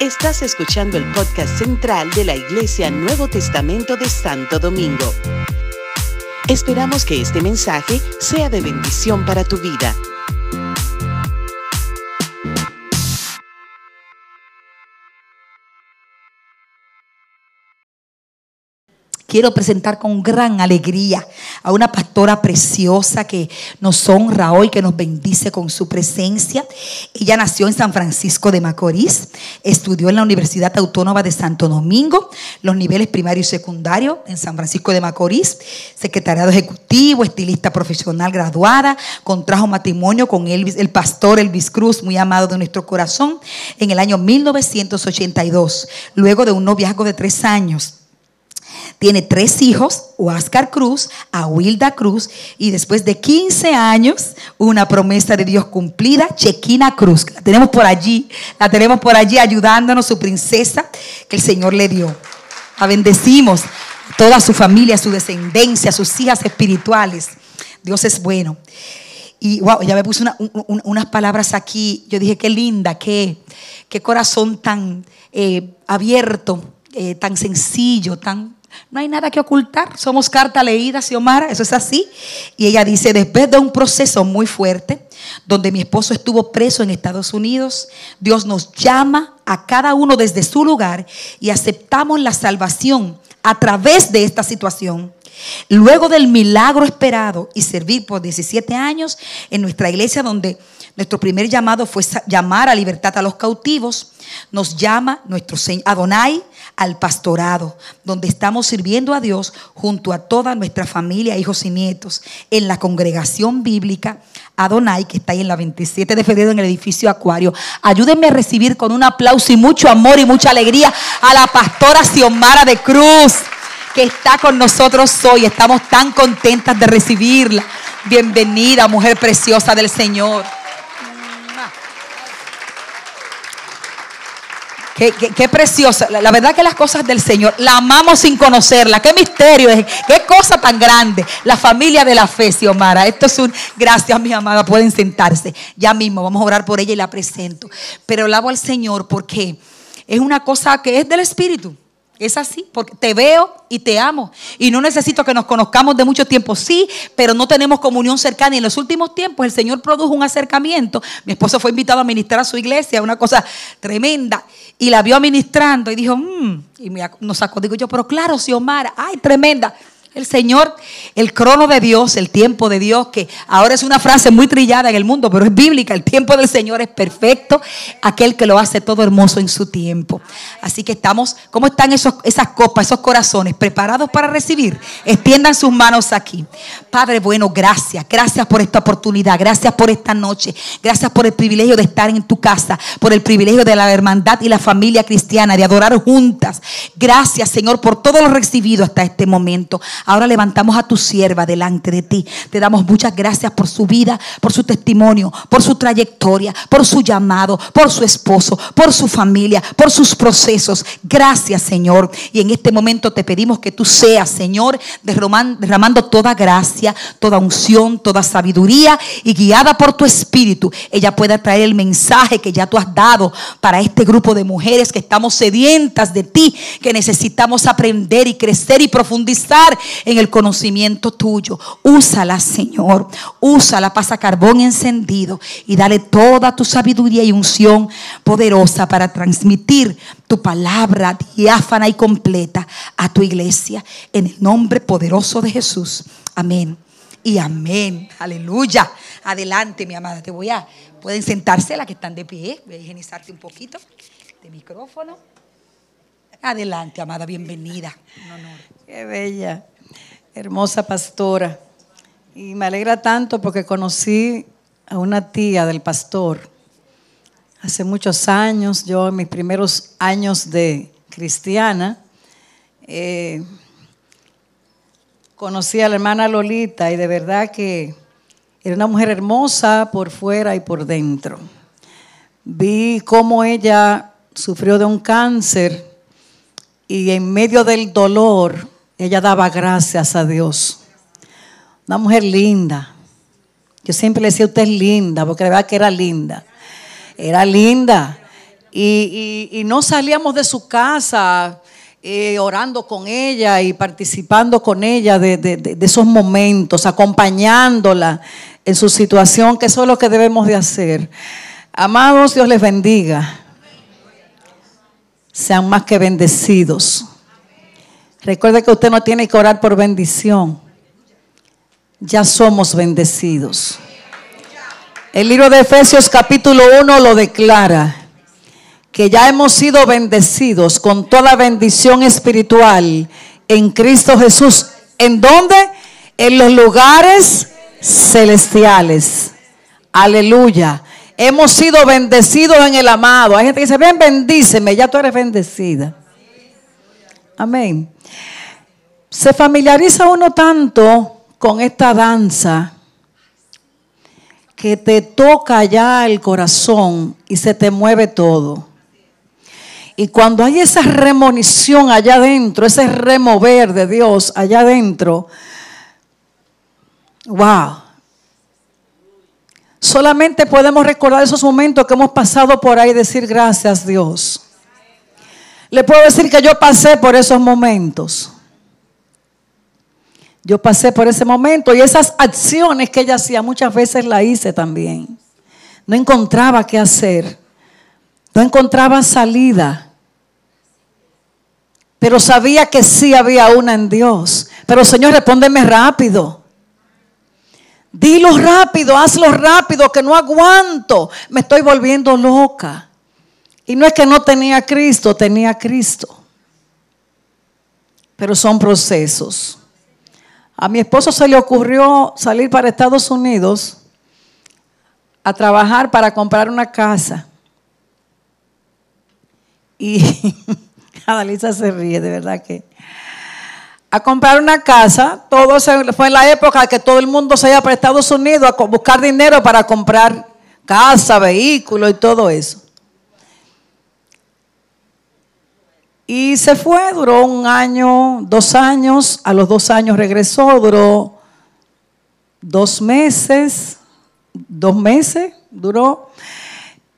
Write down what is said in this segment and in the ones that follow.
Estás escuchando el podcast central de la Iglesia Nuevo Testamento de Santo Domingo. Esperamos que este mensaje sea de bendición para tu vida. Quiero presentar con gran alegría a una pastora preciosa que nos honra hoy, que nos bendice con su presencia. Ella nació en San Francisco de Macorís, estudió en la Universidad Autónoma de Santo Domingo, los niveles primario y secundario en San Francisco de Macorís, secretariado ejecutivo, estilista profesional graduada, contrajo matrimonio con Elvis, el pastor Elvis Cruz, muy amado de nuestro corazón, en el año 1982, luego de un noviazgo de tres años. Tiene tres hijos, Oscar Cruz, a Wilda Cruz, y después de 15 años, una promesa de Dios cumplida, Chequina Cruz. La tenemos por allí, la tenemos por allí ayudándonos, su princesa que el Señor le dio. La bendecimos, toda su familia, su descendencia, sus hijas espirituales. Dios es bueno. Y wow, ya me puse unas palabras aquí. Yo dije, qué linda, qué, qué corazón tan eh, abierto, eh, tan sencillo, tan no hay nada que ocultar. Somos carta leída, Xiomara, eso es así. Y ella dice, después de un proceso muy fuerte, donde mi esposo estuvo preso en Estados Unidos, Dios nos llama a cada uno desde su lugar y aceptamos la salvación a través de esta situación. Luego del milagro esperado y servir por 17 años en nuestra iglesia donde nuestro primer llamado fue llamar a libertad a los cautivos, nos llama nuestro Señor Adonai al pastorado, donde estamos sirviendo a Dios junto a toda nuestra familia, hijos y nietos, en la congregación bíblica Adonai, que está ahí en la 27 de febrero en el edificio Acuario. Ayúdenme a recibir con un aplauso y mucho amor y mucha alegría a la pastora Xiomara de Cruz, que está con nosotros hoy. Estamos tan contentas de recibirla. Bienvenida, mujer preciosa del Señor. Qué, preciosa. La, verdad que las cosas del Señor, la amamos sin conocerla. Qué misterio es. Qué cosa tan grande. La familia de la fe, Xiomara. Esto es un... Gracias, mi amada. Pueden sentarse. Ya mismo vamos a orar por ella y la presento. Pero alabo al Señor porque es una cosa que es del Espíritu. Es así, porque te veo y te amo. Y no necesito que nos conozcamos de mucho tiempo, sí, pero no tenemos comunión cercana. Y en los últimos tiempos el Señor produjo un acercamiento. Mi esposo fue invitado a ministrar a su iglesia, una cosa tremenda. Y la vio ministrando y dijo, mmm, y nos sacó, digo yo, pero claro, Xiomara, ay, tremenda. El Señor, el crono de Dios, el tiempo de Dios, que ahora es una frase muy trillada en el mundo, pero es bíblica. El tiempo del Señor es perfecto, aquel que lo hace todo hermoso en su tiempo. Así que estamos, ¿cómo están esos, esas copas, esos corazones preparados para recibir? Extiendan sus manos aquí. Padre bueno, gracias, gracias por esta oportunidad, gracias por esta noche, gracias por el privilegio de estar en tu casa, por el privilegio de la hermandad y la familia cristiana, de adorar juntas. Gracias, Señor, por todo lo recibido hasta este momento. Ahora levantamos a tu sierva delante de ti. Te damos muchas gracias por su vida, por su testimonio, por su trayectoria, por su llamado, por su esposo, por su familia, por sus procesos. Gracias, Señor. Y en este momento te pedimos que tú seas, Señor, derramando toda gracia, toda unción, toda sabiduría y guiada por tu espíritu, ella pueda traer el mensaje que ya tú has dado para este grupo de mujeres que estamos sedientas de ti, que necesitamos aprender y crecer y profundizar en el conocimiento tuyo. Úsala, Señor. Úsala, pasa carbón encendido y dale toda tu sabiduría y unción poderosa para transmitir tu palabra diáfana y completa a tu iglesia. En el nombre poderoso de Jesús. Amén. Y amén. Aleluya. Adelante, mi amada. Te voy a. Pueden sentarse las que están de pie. Voy a higienizarte un poquito de micrófono. Adelante, amada. Bienvenida. Un honor. Qué bella hermosa pastora. Y me alegra tanto porque conocí a una tía del pastor hace muchos años, yo en mis primeros años de cristiana, eh, conocí a la hermana Lolita y de verdad que era una mujer hermosa por fuera y por dentro. Vi cómo ella sufrió de un cáncer y en medio del dolor, ella daba gracias a Dios. Una mujer linda. Yo siempre le decía, usted es linda, porque de verdad que era linda. Era linda. y, no salíamos de su casa eh, orando con ella y participando con ella de- de esos momentos, acompañándola en su situación, que eso es lo que debemos de hacer. Amados, Dios les bendiga. Sean más que bendecidos. Recuerde que usted no tiene que orar por bendición. Ya somos bendecidos. El libro de Efesios capítulo 1 lo declara, que ya hemos sido bendecidos con toda bendición espiritual en Cristo Jesús. ¿En dónde? En los lugares celestiales. Aleluya. Hemos sido bendecidos en el amado. Hay gente que dice, ven, bendíceme, ya tú eres bendecida. Amén. Se familiariza uno tanto con esta danza que te toca ya el corazón y se te mueve todo. Y cuando hay esa remonición allá adentro, ese remover de Dios allá adentro, wow. Solamente podemos recordar esos momentos que hemos pasado por ahí y decir gracias Dios. Le puedo decir que yo pasé por esos momentos. Yo pasé por ese momento y esas acciones que ella hacía muchas veces la hice también. No encontraba qué hacer. No encontraba salida. Pero sabía que sí había una en Dios. Pero Señor, respóndeme rápido. Dilo rápido, hazlo rápido, que no aguanto. Me estoy volviendo loca. Y no es que no tenía Cristo, tenía Cristo. Pero son procesos. A mi esposo se le ocurrió salir para Estados Unidos a trabajar para comprar una casa. Y Adalisa se ríe, de verdad que. A comprar una casa, todo fue en la época que todo el mundo se iba para Estados Unidos a buscar dinero para comprar casa, vehículo y todo eso. Y se fue, duró un año, dos años, a los dos años regresó, duró dos meses, dos meses duró,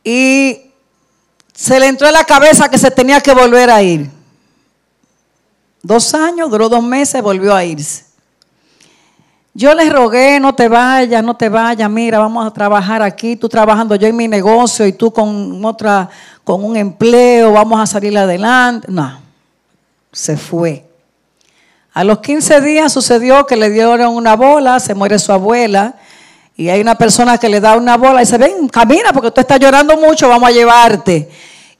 y se le entró en la cabeza que se tenía que volver a ir. Dos años, duró dos meses, volvió a irse. Yo les rogué, no te vayas, no te vayas, mira, vamos a trabajar aquí, tú trabajando yo en mi negocio y tú con otra, con un empleo, vamos a salir adelante. No, se fue. A los 15 días sucedió que le dieron una bola, se muere su abuela, y hay una persona que le da una bola y dice, ven, camina porque tú estás llorando mucho, vamos a llevarte.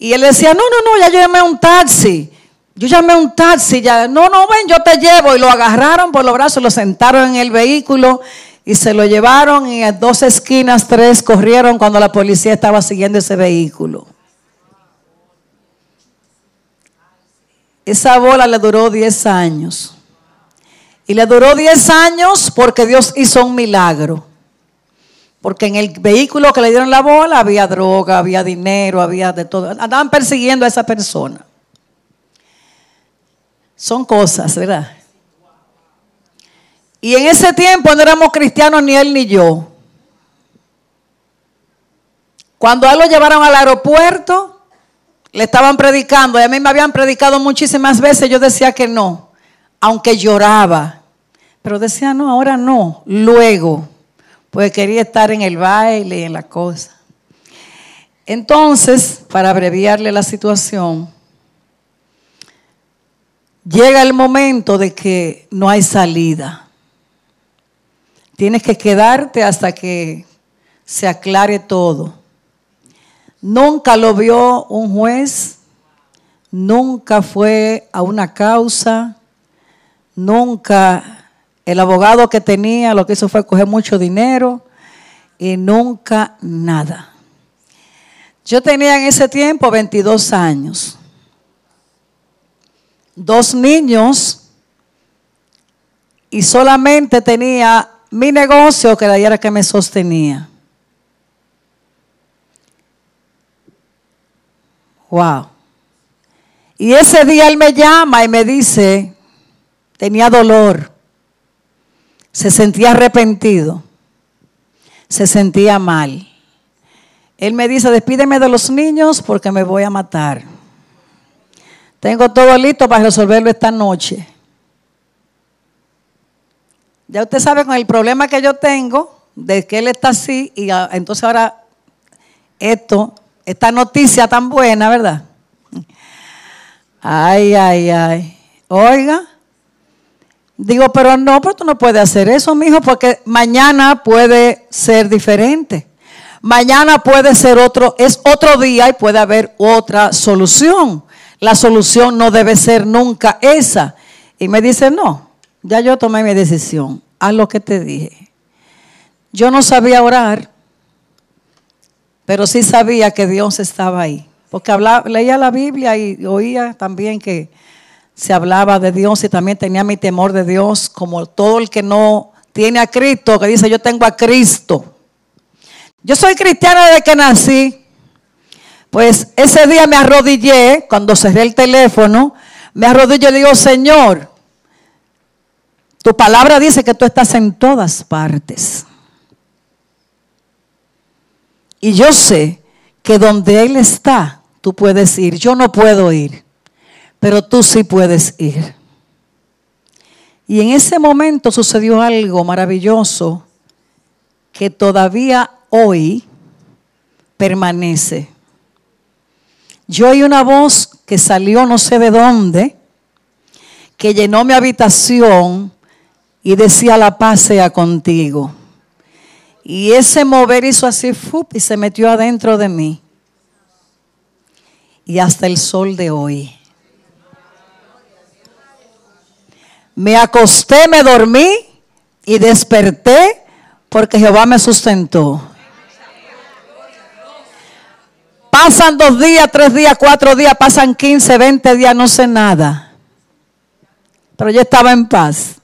Y él decía, no, no, no, ya yo llamé un taxi. Yo llamé un taxi, ya, no, no, ven, yo te llevo. Y lo agarraron por los brazos, lo sentaron en el vehículo y se lo llevaron y a dos esquinas, tres corrieron cuando la policía estaba siguiendo ese vehículo. Esa bola le duró 10 años. Y le duró 10 años porque Dios hizo un milagro. Porque en el vehículo que le dieron la bola había droga, había dinero, había de todo. Andaban persiguiendo a esa persona. Son cosas, ¿verdad? Y en ese tiempo no éramos cristianos ni él ni yo. Cuando a él lo llevaron al aeropuerto, le estaban predicando, y a mí me habían predicado muchísimas veces, yo decía que no, aunque lloraba. Pero decía, no, ahora no, luego, pues quería estar en el baile y en la cosa. Entonces, para abreviarle la situación, llega el momento de que no hay salida. Tienes que quedarte hasta que se aclare todo. Nunca lo vio un juez, nunca fue a una causa, nunca el abogado que tenía lo que hizo fue coger mucho dinero y nunca nada. Yo tenía en ese tiempo 22 años, dos niños y solamente tenía mi negocio que era el que me sostenía. Wow. Y ese día él me llama y me dice, tenía dolor, se sentía arrepentido, se sentía mal. Él me dice, despídeme de los niños porque me voy a matar. Tengo todo listo para resolverlo esta noche. Ya usted sabe con el problema que yo tengo, de que él está así, y entonces ahora esto, esta noticia tan buena, ¿verdad? Ay, ay, ay. Oiga. Digo, pero no, pero tú no puedes hacer eso, mijo, porque mañana puede ser diferente. Mañana puede ser otro, es otro día y puede haber otra solución. La solución no debe ser nunca esa. Y me dice, no, ya yo tomé mi decisión. Haz lo que te dije. Yo no sabía orar, pero sí sabía que Dios estaba ahí. Porque leía la Biblia y oía también que se hablaba de Dios y también tenía mi temor de Dios, como todo el que no tiene a Cristo, que dice yo tengo a Cristo. Yo soy cristiana desde que nací. Pues ese día me arrodillé, cuando cerré el teléfono, me arrodillé y digo, Señor, tu palabra dice que tú estás en todas partes. Y yo sé que donde Él está, tú puedes ir. Yo no puedo ir pero tú sí puedes ir. Y en ese momento sucedió algo maravilloso que todavía hoy permanece. Yo oí una voz que salió no sé de dónde, que llenó mi habitación y decía la paz sea contigo. Y ese mover hizo así y se metió adentro de mí. Y hasta el sol de hoy. Me acosté, me dormí y desperté porque Jehová me sustentó. Pasan dos días, tres días, cuatro días, pasan quince, veinte días, no sé nada. Pero yo estaba en paz.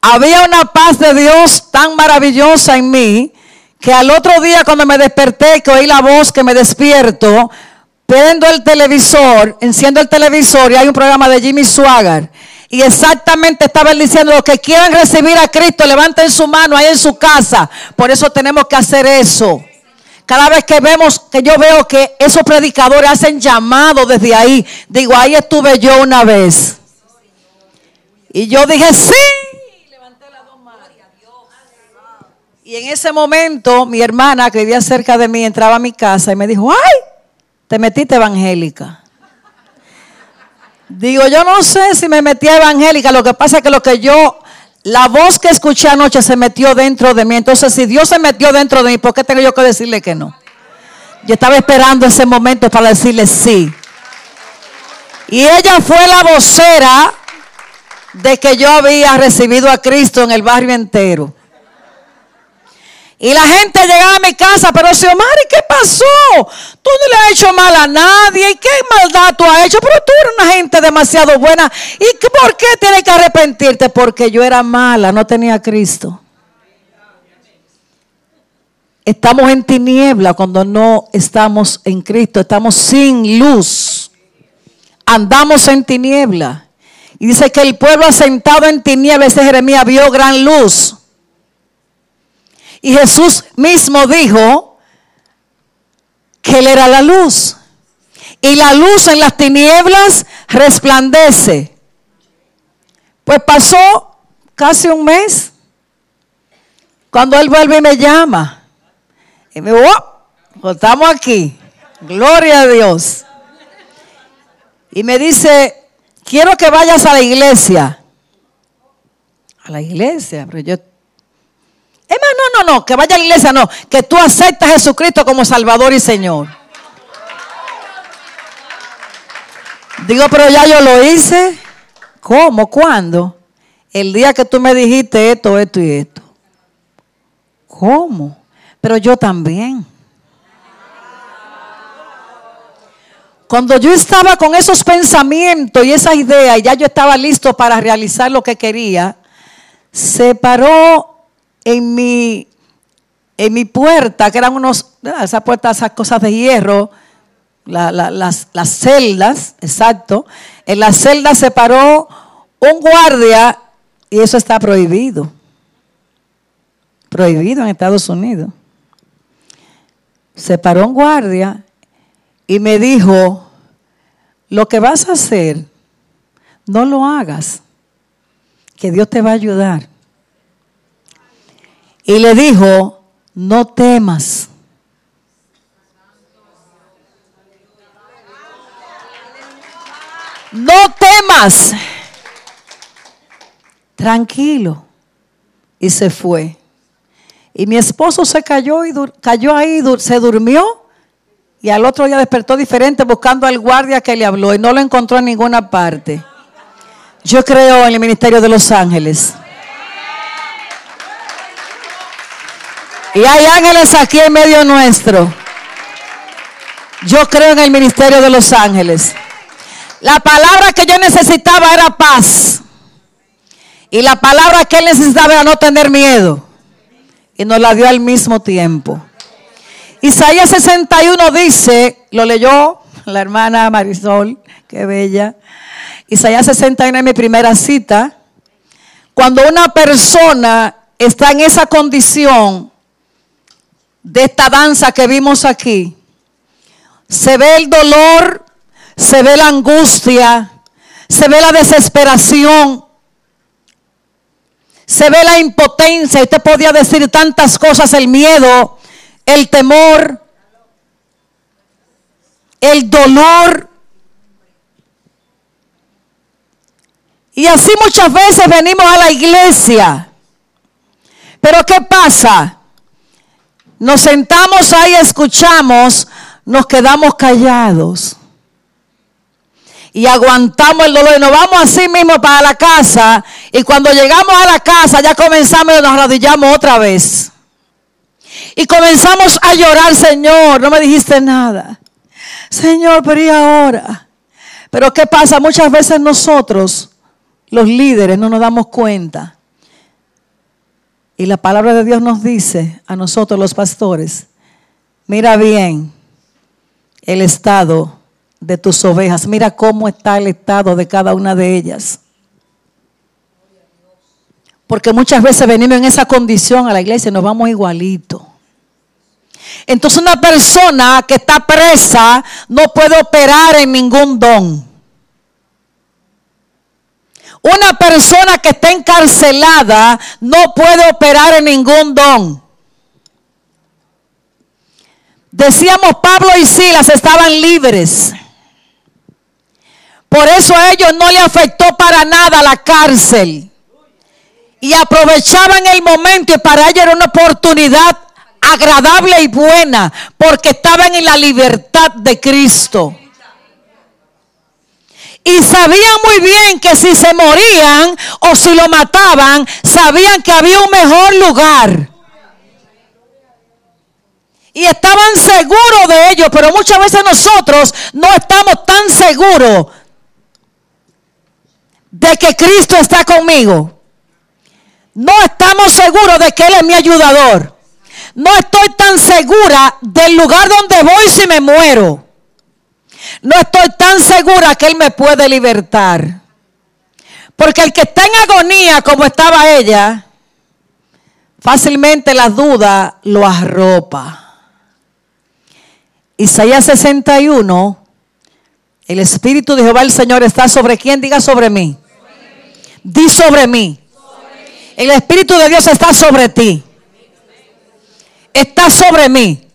Había una paz de Dios tan maravillosa en mí que al otro día cuando me desperté, que oí la voz que me despierto, prendo el televisor, enciendo el televisor y hay un programa de Jimmy Swagger. Y exactamente estaba él diciendo, los que quieran recibir a Cristo, levanten su mano ahí en su casa. Por eso tenemos que hacer eso. Cada vez que vemos, que yo veo que esos predicadores hacen llamado desde ahí, digo, ahí estuve yo una vez. Y yo dije, sí. Levanté las dos manos. Y en ese momento, mi hermana que vivía cerca de mí entraba a mi casa y me dijo, ay, te metiste evangélica. Digo, yo no sé si me metí evangélica, lo que pasa es que lo que yo, la voz que escuché anoche se metió dentro de mí. Entonces, si Dios se metió dentro de mí, ¿por qué tengo yo que decirle que no? Yo estaba esperando ese momento para decirle sí. Y ella fue la vocera de que yo había recibido a Cristo en el barrio entero. Y la gente llegaba a mi casa, pero Xiomara, ¿y qué pasó? Tú no le has hecho mal a nadie. ¿Y qué maldad tú has hecho? Pero tú eres una gente demasiado buena. ¿Y por qué tienes que arrepentirte? Porque yo era mala, no tenía Cristo. Estamos en tiniebla cuando no estamos en Cristo. Estamos sin luz. Andamos en tiniebla. Y dice que el pueblo asentado en tiniebla, ese Jeremías, vio gran luz. Y Jesús mismo dijo que Él era la luz. Y la luz en las tinieblas resplandece. Pues pasó casi un mes. Cuando Él vuelve y me llama. Y me dijo, oh, estamos aquí. Gloria a Dios. Y me dice, quiero que vayas a la iglesia. A la iglesia, pero yo Emma, no, no, no, que vaya a la iglesia, no, que tú aceptas a Jesucristo como Salvador y Señor. Digo, pero ya yo lo hice. ¿Cómo? ¿Cuándo? El día que tú me dijiste esto, esto y esto. ¿Cómo? Pero yo también. Cuando yo estaba con esos pensamientos y esa idea, y ya yo estaba listo para realizar lo que quería, se paró en mi, en mi puerta, que eran unos, esas puertas, esas cosas de hierro, las, las celdas, exacto. En las celdas se paró un guardia y eso está prohibido. Prohibido en Estados Unidos. se paró un guardia y me dijo, lo que vas a hacer, no lo hagas, que Dios te va a ayudar. Y le dijo, no temas. No temas. Tranquilo. Y se fue. Y mi esposo se cayó y cayó ahí, se durmió. Y al otro día despertó diferente buscando al guardia que le habló y no lo encontró en ninguna parte. Yo creo en el ministerio de los ángeles. Y hay ángeles aquí en medio nuestro. Yo creo en el ministerio de los ángeles. La palabra que yo necesitaba era paz. Y la palabra que él necesitaba era no tener miedo. Y nos la dio al mismo tiempo. Isaías 61 dice, lo leyó la hermana Marisol, qué bella. Isaías 61 es mi primera cita. Cuando una persona está en esa condición de esta danza que vimos aquí, se ve el dolor, se ve la angustia, se ve la desesperación, se ve la impotencia. Usted podía decir tantas cosas, el miedo, el temor, el dolor. Y así muchas veces venimos a la iglesia. Pero ¿qué pasa? Nos sentamos ahí, escuchamos, nos quedamos callados. Y aguantamos el dolor y nos vamos así mismo para la casa. Y cuando llegamos a la casa ya comenzamos y nos arrodillamos otra vez. Y comenzamos a llorar, Señor, no me dijiste nada. Señor, pero ¿y ahora? Pero ¿qué pasa? Muchas veces nosotros, los líderes, no nos damos cuenta y la palabra de Dios nos dice a nosotros los pastores, mira bien el estado de tus ovejas, mira cómo está el estado de cada una de ellas. Porque muchas veces venimos en esa condición a la iglesia y nos vamos igualito. Entonces una persona que está presa no puede operar en ningún don. Una persona que está encarcelada no puede operar en ningún don. Decíamos Pablo y Silas estaban libres. Por eso a ellos no le afectó para nada la cárcel. Y aprovechaban el momento y para ellos era una oportunidad agradable y buena porque estaban en la libertad de Cristo. Y sabían muy bien que si se morían o si lo mataban, sabían que había un mejor lugar. Y estaban seguros de ello, pero muchas veces nosotros no estamos tan seguros de que Cristo está conmigo. No estamos seguros de que Él es mi ayudador. No estoy tan segura del lugar donde voy si me muero. No estoy tan segura que Él me puede libertar. Porque el que está en agonía como estaba ella, fácilmente la duda lo arropa. Isaías 61, el Espíritu de Jehová el Señor está sobre quién, diga sobre mí. Di sobre mí. El Espíritu de Dios está sobre ti. Está sobre mí.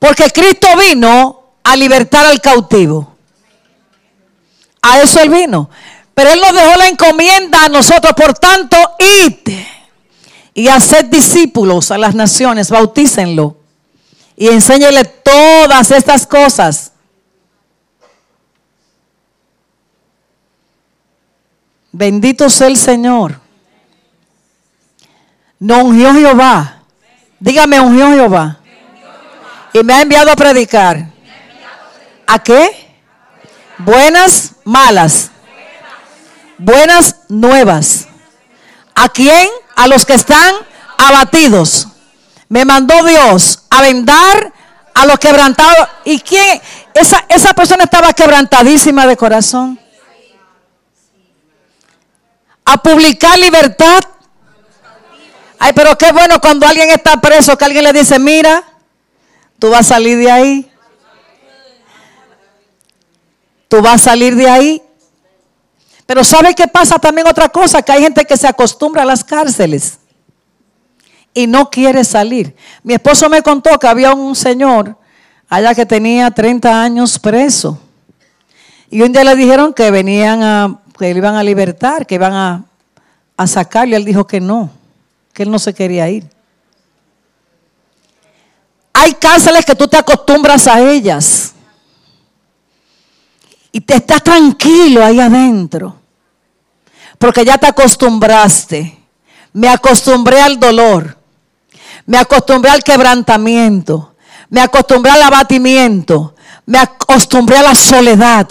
Porque Cristo vino a libertar al cautivo. A eso Él vino. Pero Él nos dejó la encomienda a nosotros. Por tanto, id y haced discípulos a las naciones, bautícenlo y enséñele todas estas cosas. Bendito sea el Señor. No ungió Jehová. Dígame, ungió Jehová. Y me ha enviado a predicar ¿A qué? Buenas, malas. Buenas nuevas. ¿A quién? A los que están abatidos. Me mandó Dios a vendar a los quebrantados. ¿Y quién? Esa, esa persona estaba quebrantadísima de corazón. A publicar libertad. Ay, pero qué bueno cuando alguien está preso, que alguien le dice, mira, ¿Tú vas a salir de ahí? ¿Tú vas a salir de ahí? Pero ¿sabe qué pasa también otra cosa? Que hay gente que se acostumbra a las cárceles y no quiere salir. Mi esposo me contó que había un señor allá que tenía 30 años preso. Y un día le dijeron que venían a, que le iban a libertar, que iban a, a sacarle. Él dijo que no, que él no se quería ir. Hay cárceles que tú te acostumbras a ellas. Y te estás tranquilo ahí adentro. Porque ya te acostumbraste. Me acostumbré al dolor. Me acostumbré al quebrantamiento. Me acostumbré al abatimiento. Me acostumbré a la soledad.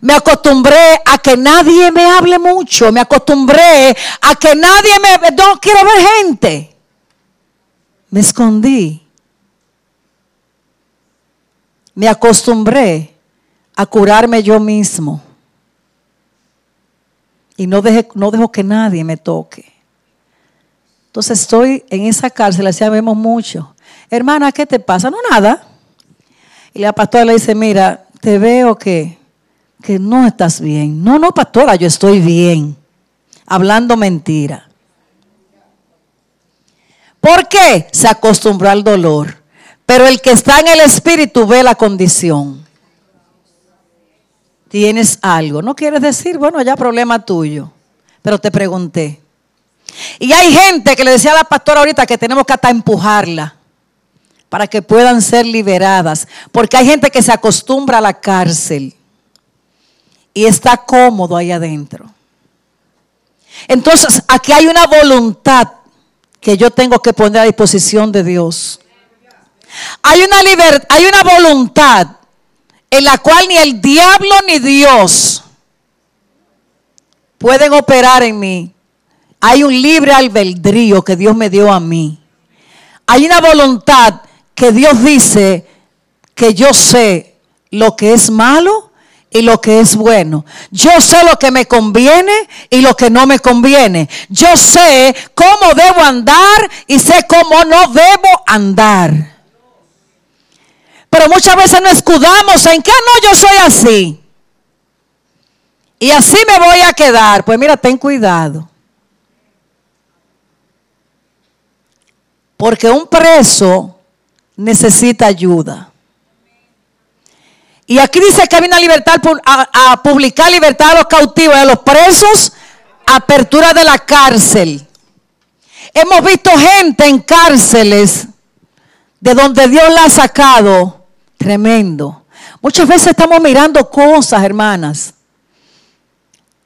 Me acostumbré a que nadie me hable mucho. Me acostumbré a que nadie me... No quiero ver gente. Me escondí. Me acostumbré a curarme yo mismo. Y no, no dejo que nadie me toque. Entonces estoy en esa cárcel, así vemos mucho. Hermana, ¿qué te pasa? No, nada. Y la pastora le dice, mira, te veo que, que no estás bien. No, no, pastora, yo estoy bien. Hablando mentira. ¿Por qué? Se acostumbró al dolor. Pero el que está en el espíritu ve la condición tienes algo. No quieres decir, bueno, ya problema tuyo. Pero te pregunté. Y hay gente que le decía a la pastora ahorita que tenemos que hasta empujarla para que puedan ser liberadas. Porque hay gente que se acostumbra a la cárcel y está cómodo ahí adentro. Entonces, aquí hay una voluntad que yo tengo que poner a disposición de Dios. Hay una libertad, hay una voluntad en la cual ni el diablo ni Dios pueden operar en mí. Hay un libre albedrío que Dios me dio a mí. Hay una voluntad que Dios dice que yo sé lo que es malo y lo que es bueno. Yo sé lo que me conviene y lo que no me conviene. Yo sé cómo debo andar y sé cómo no debo andar. Pero muchas veces nos escudamos en que no, yo soy así. Y así me voy a quedar. Pues mira, ten cuidado. Porque un preso necesita ayuda. Y aquí dice que hay una libertad a, a, publicar libertad a los cautivos a los presos, apertura de la cárcel. Hemos visto gente en cárceles de donde Dios la ha sacado Tremendo. Muchas veces estamos mirando cosas, hermanas.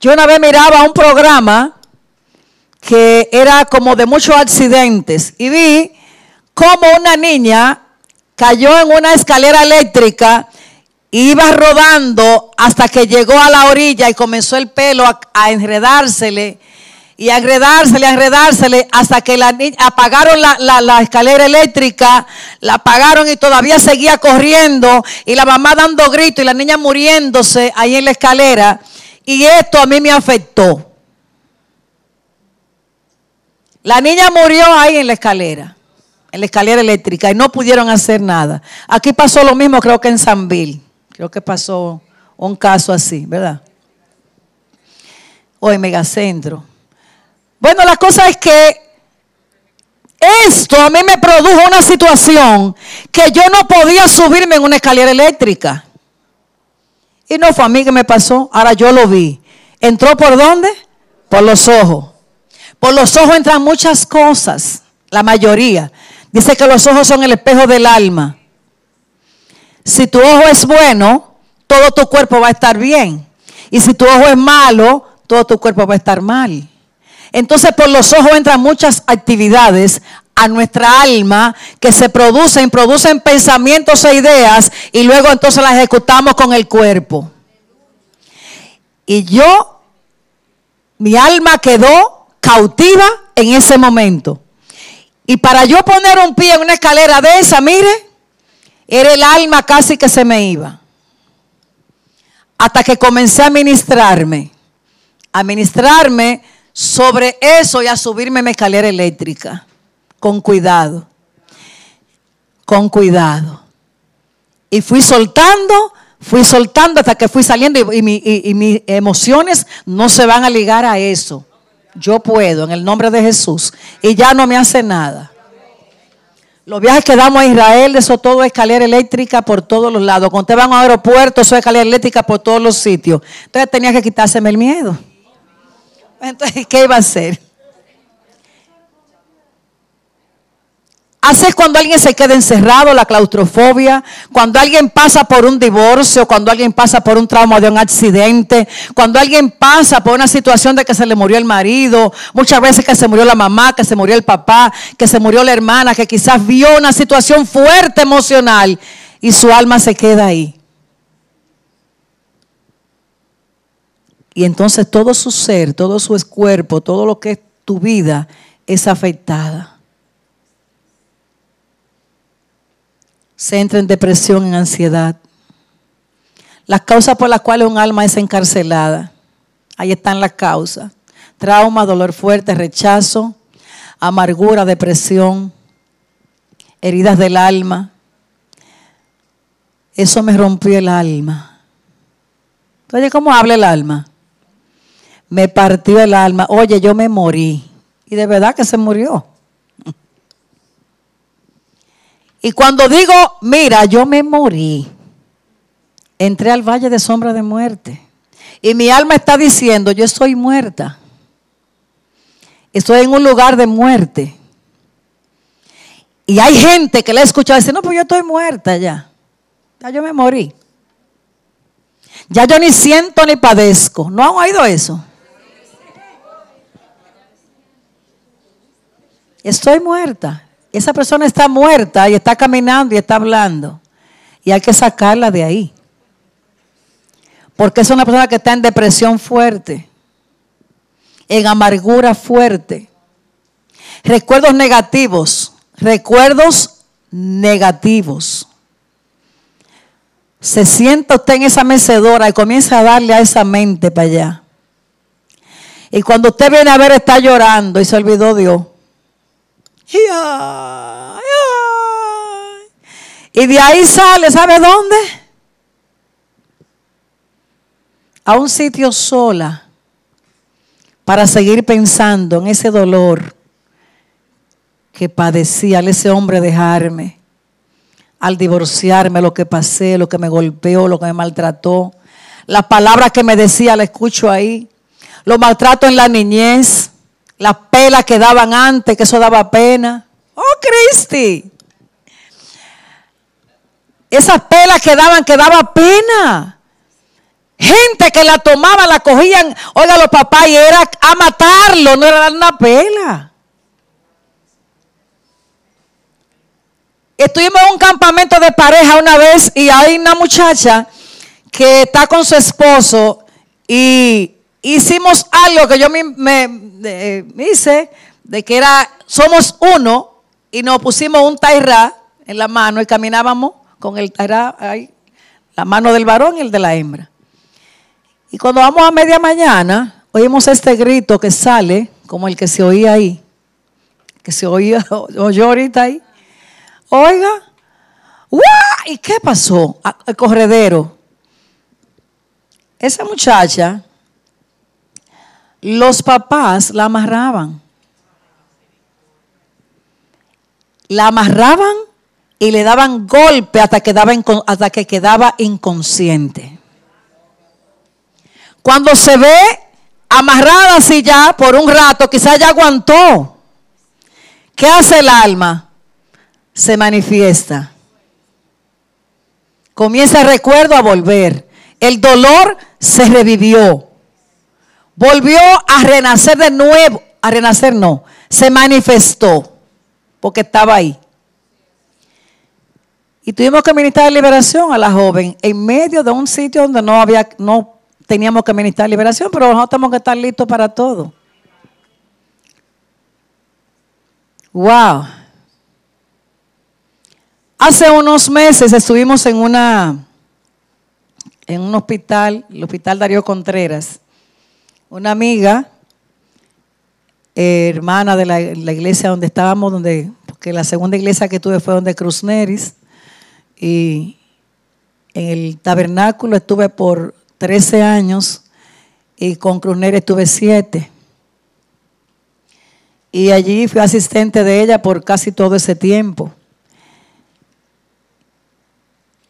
Yo una vez miraba un programa que era como de muchos accidentes y vi cómo una niña cayó en una escalera eléctrica iba rodando hasta que llegó a la orilla y comenzó el pelo a, a enredársele y agredársele, agredársele, hasta que la apagaron la, escalera eléctrica, la apagaron y todavía seguía corriendo, y la mamá dando gritos y la niña muriéndose ahí en la escalera. Y esto a mí me afectó. La niña murió ahí en la escalera, en la escalera eléctrica, y no pudieron hacer nada. Aquí pasó lo mismo, creo que en Sanville. Creo que pasó un caso así, ¿verdad? O en Megacentro. Bueno, la cosa es que esto a mí me produjo una situación que yo no podía subirme en una escalera eléctrica. Y no fue a mí que me pasó, ahora yo lo vi. ¿Entró por dónde? Por los ojos. Por los ojos entran muchas cosas, la mayoría. Dice que los ojos son el espejo del alma. Si tu ojo es bueno, todo tu cuerpo va a estar bien. Y si tu ojo es malo, todo tu cuerpo va a estar mal. Entonces por los ojos entran muchas actividades a nuestra alma que se producen, producen pensamientos e ideas y luego entonces las ejecutamos con el cuerpo. Y yo, mi alma quedó cautiva en ese momento. Y para yo poner un pie en una escalera de esa, mire, era el alma casi que se me iba. Hasta que comencé a ministrarme. A ministrarme sobre eso y a subirme a mi escalera eléctrica. Con cuidado. Con cuidado. Y fui soltando, fui soltando hasta que fui saliendo y, y mis emociones no se van a ligar a eso. Yo puedo, en el nombre de Jesús. Y ya no me hace nada. Los viajes que damos a Israel, eso todo es escalera eléctrica por todos los lados. Cuando te van a aeropuerto, eso es escalera eléctrica por todos los sitios. Entonces tenía que quitárseme el miedo. Entonces, ¿qué iba a hacer? Así es cuando alguien se queda encerrado, la claustrofobia, cuando alguien pasa por un divorcio, cuando alguien pasa por un trauma de un accidente, cuando alguien pasa por una situación de que se le murió el marido, muchas veces que se murió la mamá, que se murió el papá, que se murió la hermana, que quizás vio una situación fuerte emocional y su alma se queda ahí. Y entonces todo su ser, todo su cuerpo, todo lo que es tu vida es afectada. se entra en depresión, en ansiedad. Las causas por las cuales un alma es encarcelada. Ahí están las causas. Trauma, dolor fuerte, rechazo, amargura, depresión, heridas del alma. Eso me rompió el alma. Oye, ¿cómo habla el alma? Me partió el alma. Oye, yo me morí. Y de verdad que se murió. Y cuando digo, mira, yo me morí, entré al valle de sombra de muerte. Y mi alma está diciendo, yo estoy muerta. Estoy en un lugar de muerte. Y hay gente que le ha escuchado decir, no, pues yo estoy muerta ya. Ya yo me morí. Ya yo ni siento ni padezco. ¿No han oído eso? Estoy muerta. Esa persona está muerta y está caminando y está hablando. Y hay que sacarla de ahí. Porque es una persona que está en depresión fuerte, en amargura fuerte. Recuerdos negativos, recuerdos negativos. Se sienta usted en esa mecedora y comienza a darle a esa mente para allá. Y cuando usted viene a ver, está llorando y se olvidó Dios. Y de ahí sale, ¿sabe dónde? A un sitio sola para seguir pensando en ese dolor que padecía al ese hombre dejarme, al divorciarme, lo que pasé, lo que me golpeó, lo que me maltrató, las palabras que me decía, la escucho ahí, los maltratos en la niñez, las pelas que daban antes, que eso daba pena. Oh, Cristi. Esas pelas que daban, que daba pena. Gente que la tomaban, la cogían, oiga, los papás, y era a matarlo, no era dar una pela. Estuvimos en un campamento de pareja una vez y hay una muchacha que está con su esposo y hicimos algo que yo me, hice, de que era, somos uno, y nos pusimos un tairá en la mano y caminábamos con el tairá ahí, la mano del varón y el de la hembra. Y cuando vamos a media mañana, oímos este grito que sale, como el que se oía ahí, que se oía, oyó ahorita ahí. Oiga, ¿y qué pasó? El corredero. Esa muchacha los papás la amarraban. La amarraban y le daban golpe hasta que, hasta que quedaba inconsciente. Cuando se ve amarrada así ya por un rato, quizás ya aguantó. ¿Qué hace el alma? Se manifiesta. Comienza el recuerdo a volver. El dolor se revivió volvió a renacer de nuevo, a renacer no, se manifestó, porque estaba ahí. Y tuvimos que ministrar liberación a la joven en medio de un sitio donde no había, no teníamos que ministrar liberación, pero nosotros tenemos que estar listos para todo. Wow. Hace unos meses estuvimos en una en un hospital, el Hospital Darío Contreras, una amiga, hermana de la, iglesia donde estábamos, donde, porque la segunda iglesia que tuve fue donde Cruz Neris, y En el tabernáculo estuve por 13 años y con Cruzner estuve 7. Y allí fui asistente de ella por casi todo ese tiempo.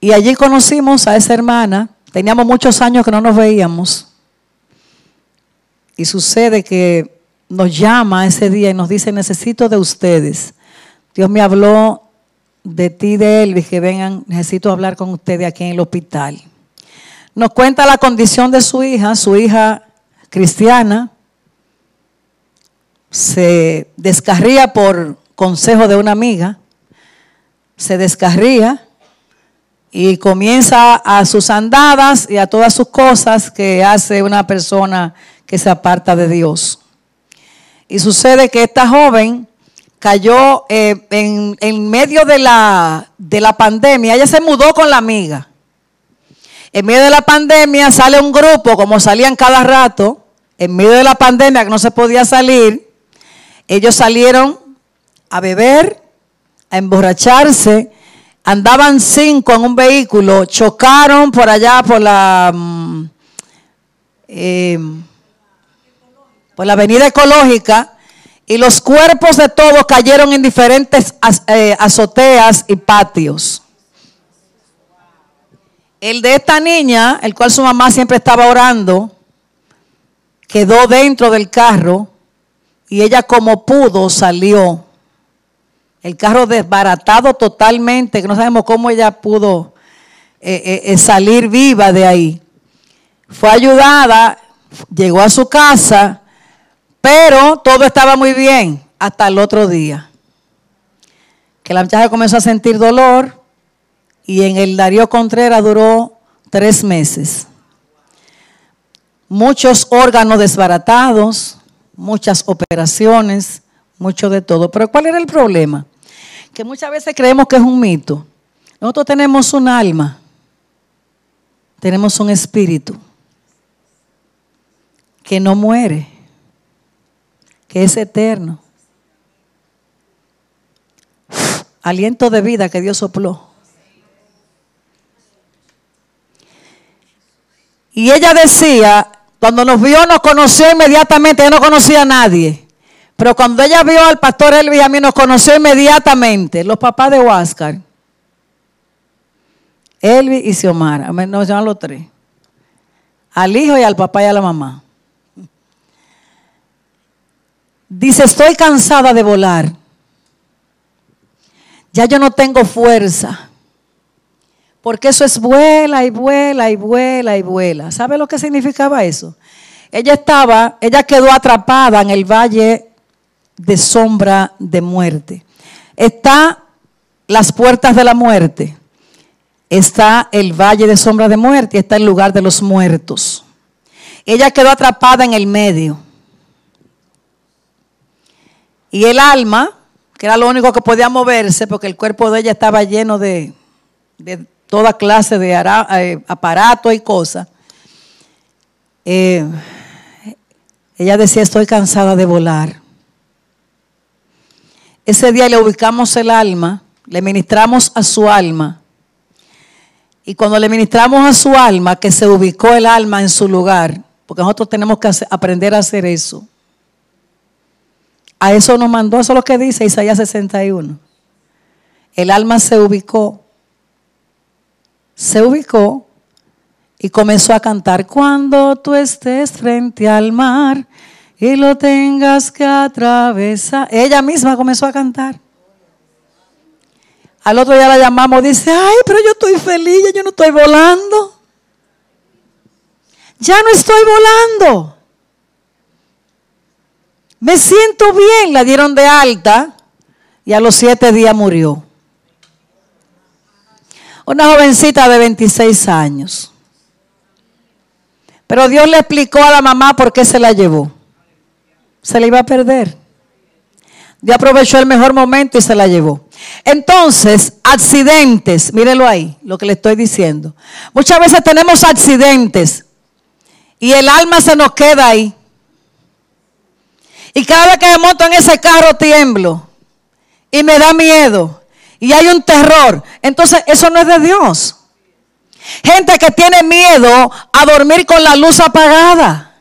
Y allí conocimos a esa hermana. Teníamos muchos años que no nos veíamos. Y sucede que nos llama ese día y nos dice, necesito de ustedes. Dios me habló de ti, de Elvis, que vengan, necesito hablar con ustedes aquí en el hospital. Nos cuenta la condición de su hija, su hija cristiana, se descarría por consejo de una amiga, se descarría y comienza a sus andadas y a todas sus cosas que hace una persona que se aparta de Dios. Y sucede que esta joven cayó eh, en, en, medio de la, de la pandemia, ella se mudó con la amiga. En medio de la pandemia sale un grupo, como salían cada rato, en medio de la pandemia que no se podía salir, ellos salieron a beber, a emborracharse, andaban cinco en un vehículo, chocaron por allá por la, mm, eh, la avenida ecológica y los cuerpos de todos cayeron en diferentes eh, azoteas y patios. El de esta niña, el cual su mamá siempre estaba orando, quedó dentro del carro y ella como pudo salió. El carro desbaratado totalmente, que no sabemos cómo ella pudo eh, eh, salir viva de ahí. Fue ayudada, llegó a su casa, pero todo estaba muy bien hasta el otro día. Que la muchacha comenzó a sentir dolor y en el Darío Contreras duró tres meses. Muchos órganos desbaratados, muchas operaciones, mucho de todo. Pero ¿cuál era el problema? Que muchas veces creemos que es un mito. Nosotros tenemos un alma, tenemos un espíritu que no muere, que es eterno. Aliento de vida que Dios sopló. Y ella decía, cuando nos vio, nos conoció inmediatamente. Ella no conocía a nadie. Pero cuando ella vio al pastor Elvis a mí, nos conoció inmediatamente. Los papás de Huáscar. Elvis y Xiomara. Nos llaman los tres. Al hijo y al papá y a la mamá. Dice, estoy cansada de volar. Ya yo no tengo fuerza. Porque eso es vuela y vuela y vuela y vuela. ¿Sabe lo que significaba eso? Ella estaba, ella quedó atrapada en el valle de sombra de muerte. Está las puertas de la muerte. Está el valle de sombra de muerte está el lugar de los muertos. Ella quedó atrapada en el medio. Y el alma, que era lo único que podía moverse, porque el cuerpo de ella estaba lleno de, de toda clase de eh, aparatos y cosas. Eh, ella decía, estoy cansada de volar. Ese día le ubicamos el alma, le ministramos a su alma. Y cuando le ministramos a su alma, que se ubicó el alma en su lugar, porque nosotros tenemos que aprender a hacer eso. A eso nos mandó, eso es lo que dice Isaías 61. El alma se ubicó se ubicó y comenzó a cantar, cuando tú estés frente al mar y lo tengas que atravesar. Ella misma comenzó a cantar. Al otro día la llamamos, dice, ay, pero yo estoy feliz, yo no estoy volando. Ya no estoy volando. Me siento bien, la dieron de alta y a los siete días murió. Una jovencita de 26 años. Pero Dios le explicó a la mamá por qué se la llevó. Se la iba a perder. Dios aprovechó el mejor momento y se la llevó. Entonces, accidentes, mírelo ahí, lo que le estoy diciendo. Muchas veces tenemos accidentes y el alma se nos queda ahí. Y cada vez que me monto en ese carro tiemblo y me da miedo y hay un terror, entonces eso no es de Dios. gente que tiene miedo a dormir con la luz apagada.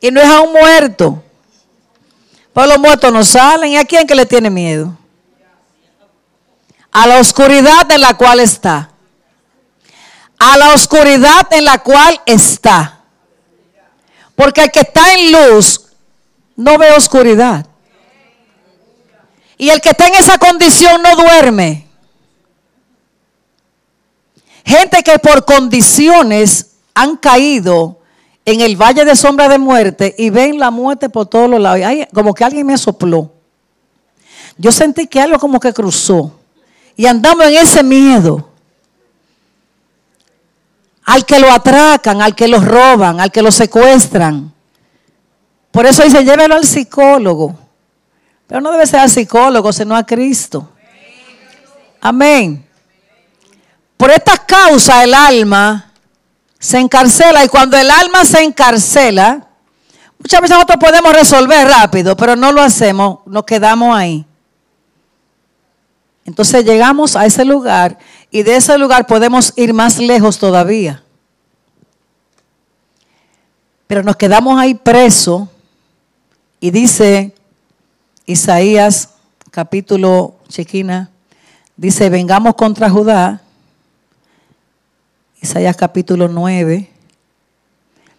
Y no es a un muerto. Pues los muertos no salen. ¿Y a quién que le tiene miedo? A la oscuridad en la cual está. A la oscuridad en la cual está. Porque el que está en luz no ve oscuridad. Y el que está en esa condición no duerme. Gente que por condiciones han caído en el valle de sombra de muerte y ven la muerte por todos los lados. como que alguien me sopló. Yo sentí que algo como que cruzó. Y andamos en ese miedo. Al que lo atracan, al que lo roban, al que lo secuestran. Por eso dice, llévelo al psicólogo. Pero no debe ser al psicólogo, sino a Cristo. Amén. Por esta causa el alma se encarcela y cuando el alma se encarcela, muchas veces nosotros podemos resolver rápido, pero no lo hacemos, nos quedamos ahí. Entonces llegamos a ese lugar y de ese lugar podemos ir más lejos todavía. Pero nos quedamos ahí presos y dice Isaías capítulo chequina, dice, vengamos contra Judá Isaías capítulo 9.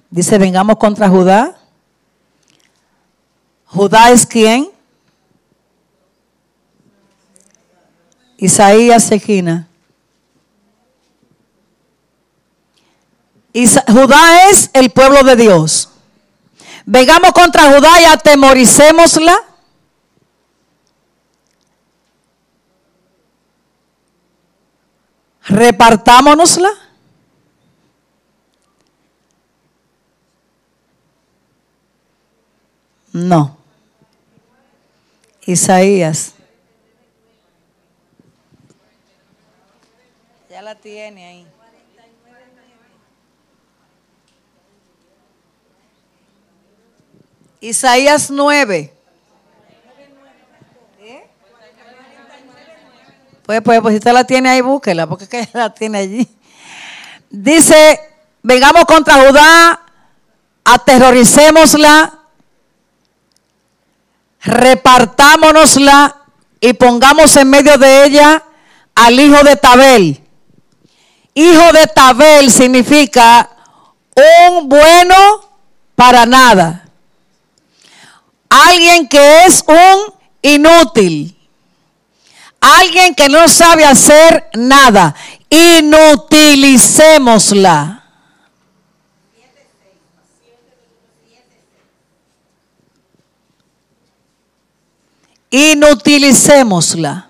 Dice, vengamos contra Judá. Judá es quién? Isaías Sequina. Judá es el pueblo de Dios. Vengamos contra Judá y atemoricémosla. Repartámonosla. No. Isaías. Ya la tiene ahí. Isaías 9. Pues, pues, pues si usted la tiene ahí, búsquela, porque que la tiene allí. Dice, vengamos contra Judá, aterroricémosla, repartámonosla y pongamos en medio de ella al hijo de Tabel. Hijo de Tabel significa un bueno para nada. Alguien que es un inútil. Alguien que no sabe hacer nada. Inutilicémosla. inutilicémosla.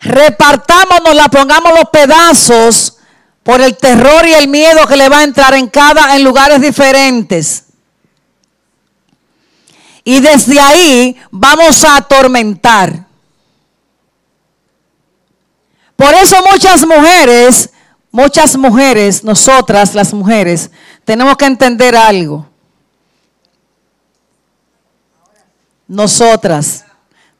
Repartámonosla, pongamos los pedazos por el terror y el miedo que le va a entrar en cada en lugares diferentes. Y desde ahí vamos a atormentar. Por eso muchas mujeres, muchas mujeres, nosotras las mujeres, tenemos que entender algo. nosotras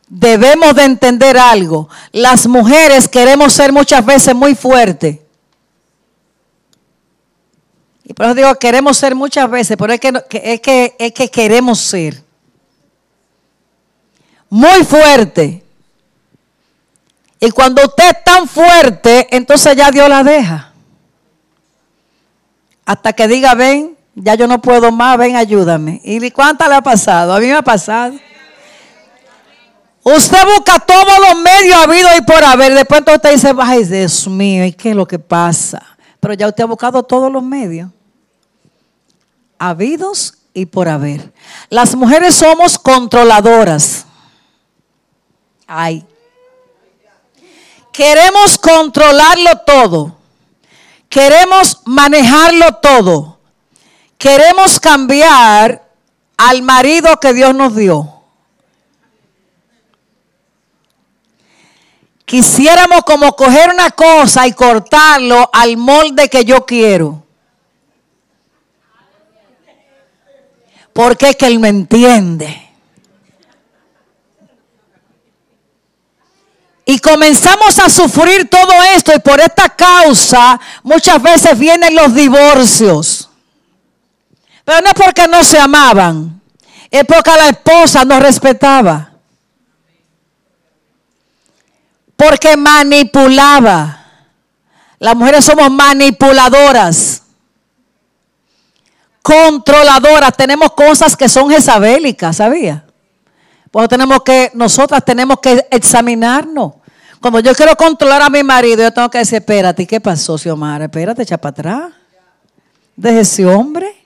debemos de entender algo. Las mujeres queremos ser muchas veces muy fuertes. Y por eso digo, queremos ser muchas veces, pero es que, es que, es que queremos ser. Muy fuerte. Y cuando usted es tan fuerte, entonces ya Dios la deja. Hasta que diga, ven, ya yo no puedo más, ven, ayúdame. ¿Y cuánta le ha pasado? A mí me ha pasado. Usted busca todos los medios habidos y por haber. Después entonces usted dice, ay Dios mío, ¿y qué es lo que pasa? Pero ya usted ha buscado todos los medios. Habidos y por haber. Las mujeres somos controladoras. Ay. Queremos controlarlo todo. Queremos manejarlo todo. Queremos cambiar al marido que Dios nos dio. quisiéramos como coger una cosa y cortarlo al molde que yo quiero. Porque es que Él me entiende. Y comenzamos a sufrir todo esto y por esta causa muchas veces vienen los divorcios. Pero no es porque no se amaban, es porque la esposa no respetaba. Porque manipulaba. Las mujeres somos manipuladoras, controladoras. Tenemos cosas que son jezabélicas, ¿sabía? Pues tenemos que, nosotras tenemos que examinarnos. Cuando yo quiero controlar a mi marido, yo tengo que decir, espérate, ¿qué pasó, Xiomara? Espérate, echa para atrás. Deje ese hombre.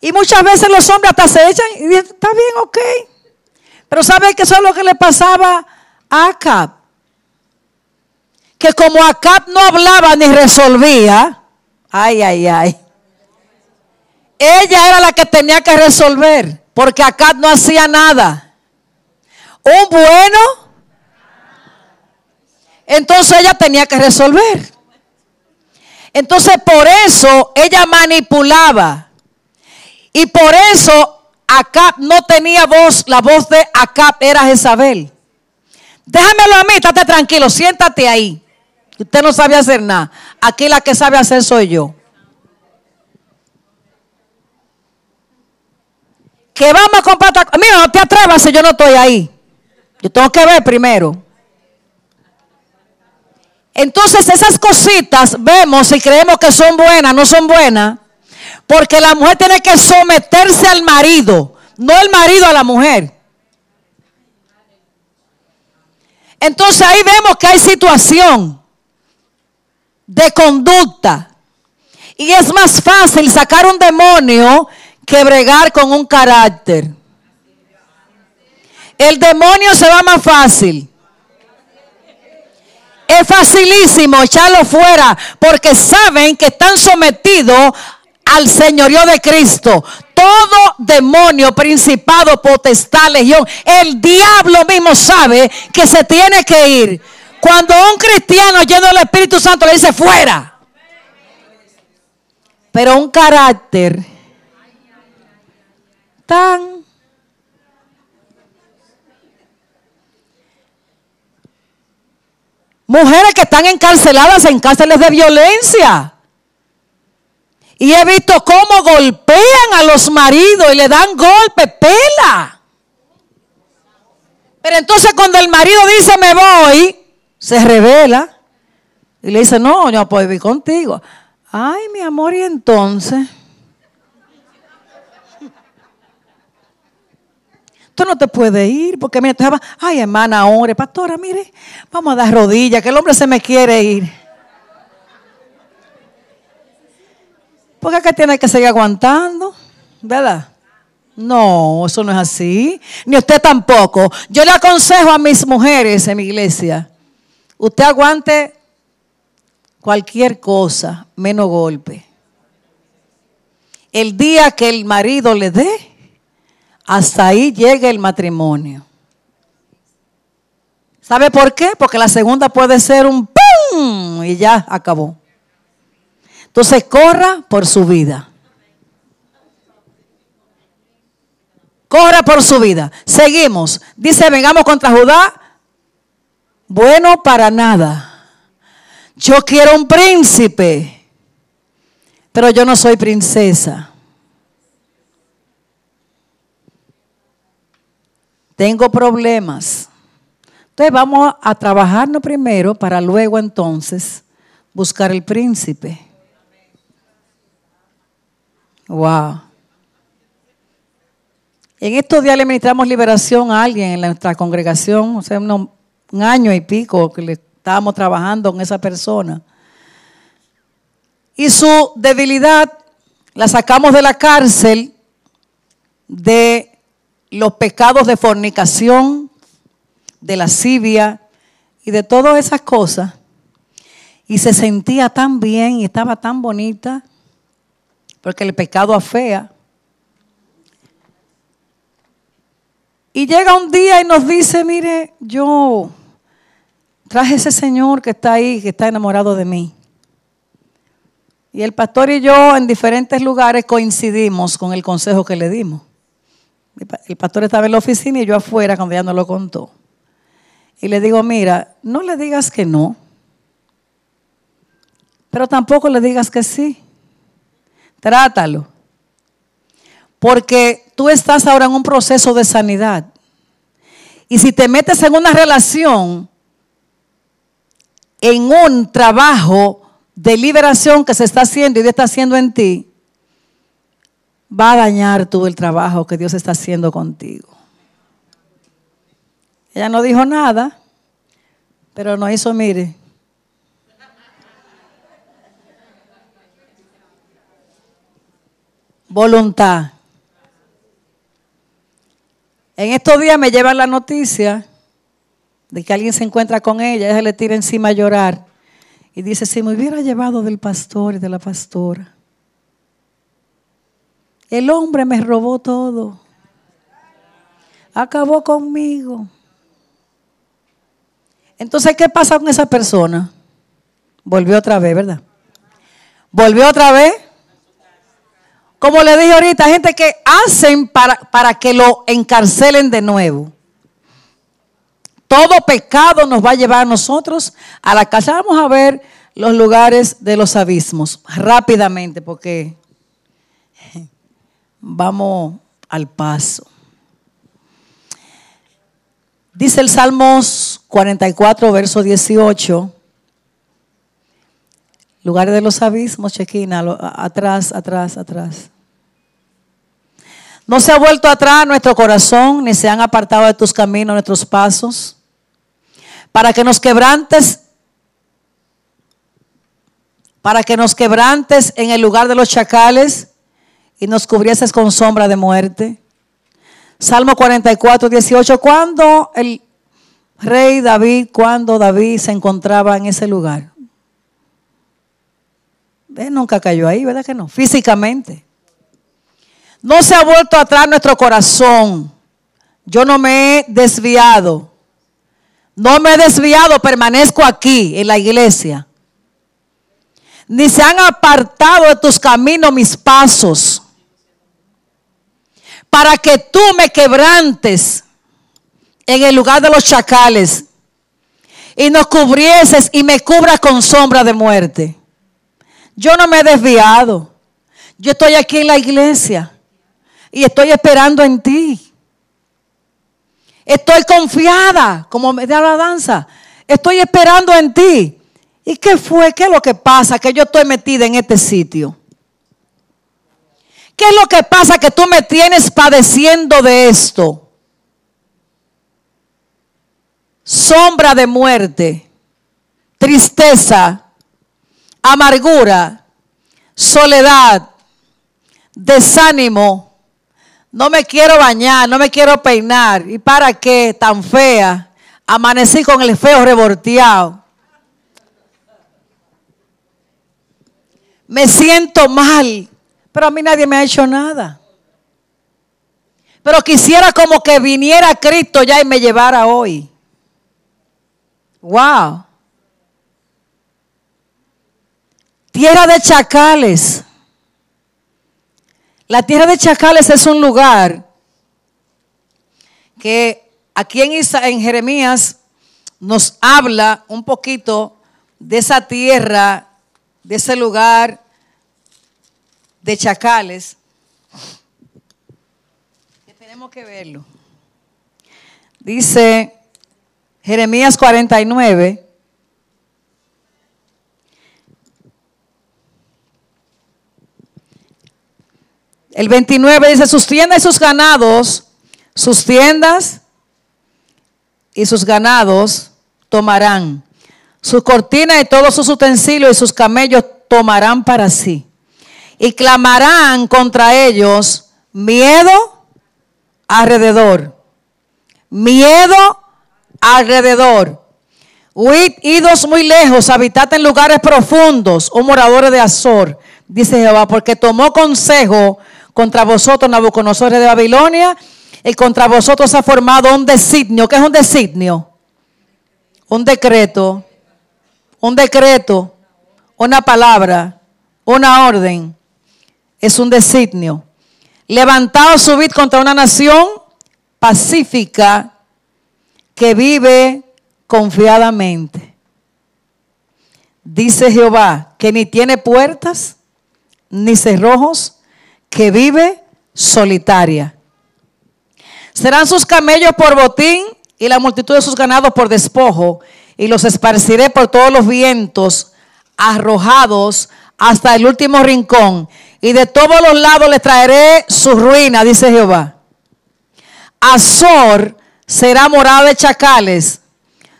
Y muchas veces los hombres hasta se echan y dicen, está bien, ok. Pero ¿sabe qué eso es lo que le pasaba a Acab? Que como Acab no hablaba ni resolvía, ay, ay, ay. Ella era la que tenía que resolver, porque Acab no hacía nada. Un bueno, entonces ella tenía que resolver. Entonces por eso ella manipulaba. Y por eso Acab no tenía voz, la voz de Acab era Jezabel. Déjamelo a mí, estate tranquilo, siéntate ahí. Usted no sabe hacer nada. Aquí la que sabe hacer soy yo. Que vamos a comprar. Mira, no te atrevas si yo no estoy ahí. Yo tengo que ver primero. Entonces esas cositas vemos y creemos que son buenas, no son buenas. Porque la mujer tiene que someterse al marido, no el marido a la mujer. Entonces ahí vemos que hay situación de conducta. Y es más fácil sacar un demonio que bregar con un carácter. El demonio se va más fácil. Es facilísimo echarlo fuera porque saben que están sometidos al señorío de Cristo. Todo demonio, principado, potestad, legión, el diablo mismo sabe que se tiene que ir. Cuando un cristiano lleno del Espíritu Santo le dice fuera. Pero un carácter tan Mujeres que están encarceladas en cárceles de violencia. Y he visto cómo golpean a los maridos y le dan golpe, pela. Pero entonces cuando el marido dice me voy, se revela y le dice, no, yo puedo vivir contigo. Ay, mi amor, y entonces. Tú no te puedes ir porque mira, tú ay hermana, ore, pastora, mire, vamos a dar rodillas, que el hombre se me quiere ir. Porque acá tiene que seguir aguantando, ¿verdad? No, eso no es así. Ni usted tampoco. Yo le aconsejo a mis mujeres en mi iglesia, usted aguante cualquier cosa, menos golpe. El día que el marido le dé, hasta ahí llega el matrimonio. ¿Sabe por qué? Porque la segunda puede ser un ¡pum! y ya acabó. Entonces corra por su vida. Corra por su vida. Seguimos. Dice, vengamos contra Judá. Bueno para nada. Yo quiero un príncipe, pero yo no soy princesa. Tengo problemas. Entonces vamos a trabajarnos primero para luego entonces buscar el príncipe. Wow. En estos días le ministramos liberación a alguien en nuestra congregación, o sea, un año y pico que le estábamos trabajando con esa persona. Y su debilidad la sacamos de la cárcel de los pecados de fornicación, de lascivia y de todas esas cosas. Y se sentía tan bien y estaba tan bonita, porque el pecado afea. Y llega un día y nos dice, mire, yo traje ese señor que está ahí, que está enamorado de mí. Y el pastor y yo en diferentes lugares coincidimos con el consejo que le dimos. El pastor estaba en la oficina y yo afuera cuando ella no lo contó. Y le digo, mira, no le digas que no, pero tampoco le digas que sí. Trátalo. Porque tú estás ahora en un proceso de sanidad. Y si te metes en una relación, en un trabajo de liberación que se está haciendo y Dios está haciendo en ti, va a dañar todo el trabajo que Dios está haciendo contigo. Ella no dijo nada, pero no hizo, mire. Voluntad. En estos días me llevan la noticia de que alguien se encuentra con ella, ella le tira encima a llorar y dice, si me hubiera llevado del pastor y de la pastora, el hombre me robó todo, acabó conmigo. Entonces, ¿qué pasa con esa persona? Volvió otra vez, ¿verdad? Volvió otra vez. Como le dije ahorita, gente que hacen para, para que lo encarcelen de nuevo. Todo pecado nos va a llevar a nosotros a la casa. Vamos a ver los lugares de los abismos rápidamente porque vamos al paso. Dice el Salmos 44, verso 18. Lugares de los abismos, chequina, atrás, atrás, atrás. No se ha vuelto atrás nuestro corazón, ni se han apartado de tus caminos nuestros pasos para que nos quebrantes, para que nos quebrantes en el lugar de los chacales y nos cubrieses con sombra de muerte. Salmo 44, 18. Cuando el rey David, cuando David se encontraba en ese lugar. Él nunca cayó ahí, ¿verdad que no? Físicamente. No se ha vuelto atrás nuestro corazón. Yo no me he desviado. No me he desviado, permanezco aquí en la iglesia. Ni se han apartado de tus caminos mis pasos. Para que tú me quebrantes en el lugar de los chacales. Y nos cubrieses y me cubras con sombra de muerte. Yo no me he desviado. Yo estoy aquí en la iglesia. Y estoy esperando en ti. Estoy confiada, como me da la danza. Estoy esperando en ti. ¿Y qué fue? ¿Qué es lo que pasa? Que yo estoy metida en este sitio. ¿Qué es lo que pasa? Que tú me tienes padeciendo de esto. Sombra de muerte, tristeza, amargura, soledad, desánimo no me quiero bañar, no me quiero peinar. ¿Y para qué tan fea? Amanecí con el feo revolteado. Me siento mal, pero a mí nadie me ha hecho nada. Pero quisiera como que viniera Cristo ya y me llevara hoy. Wow. Tierra de chacales. La tierra de Chacales es un lugar que aquí en, en Jeremías nos habla un poquito de esa tierra, de ese lugar de Chacales. Que tenemos que verlo. Dice Jeremías 49. El 29 dice, sus tiendas y sus ganados, sus tiendas y sus ganados tomarán. Su cortina y todos sus utensilios y sus camellos tomarán para sí. Y clamarán contra ellos miedo alrededor. Miedo alrededor. Huid, idos muy lejos, habitad en lugares profundos, oh moradores de Azor, dice Jehová, porque tomó consejo contra vosotros, Nabucodonosor de Babilonia, y contra vosotros ha formado un designio. ¿Qué es un designio? Un decreto, un decreto, una palabra, una orden. Es un designio. Levantaos, subid contra una nación pacífica que vive confiadamente. Dice Jehová que ni tiene puertas ni cerrojos, que vive solitaria. Serán sus camellos por botín y la multitud de sus ganados por despojo, y los esparciré por todos los vientos, arrojados hasta el último rincón, y de todos los lados les traeré su ruina, dice Jehová. Azor será morada de chacales,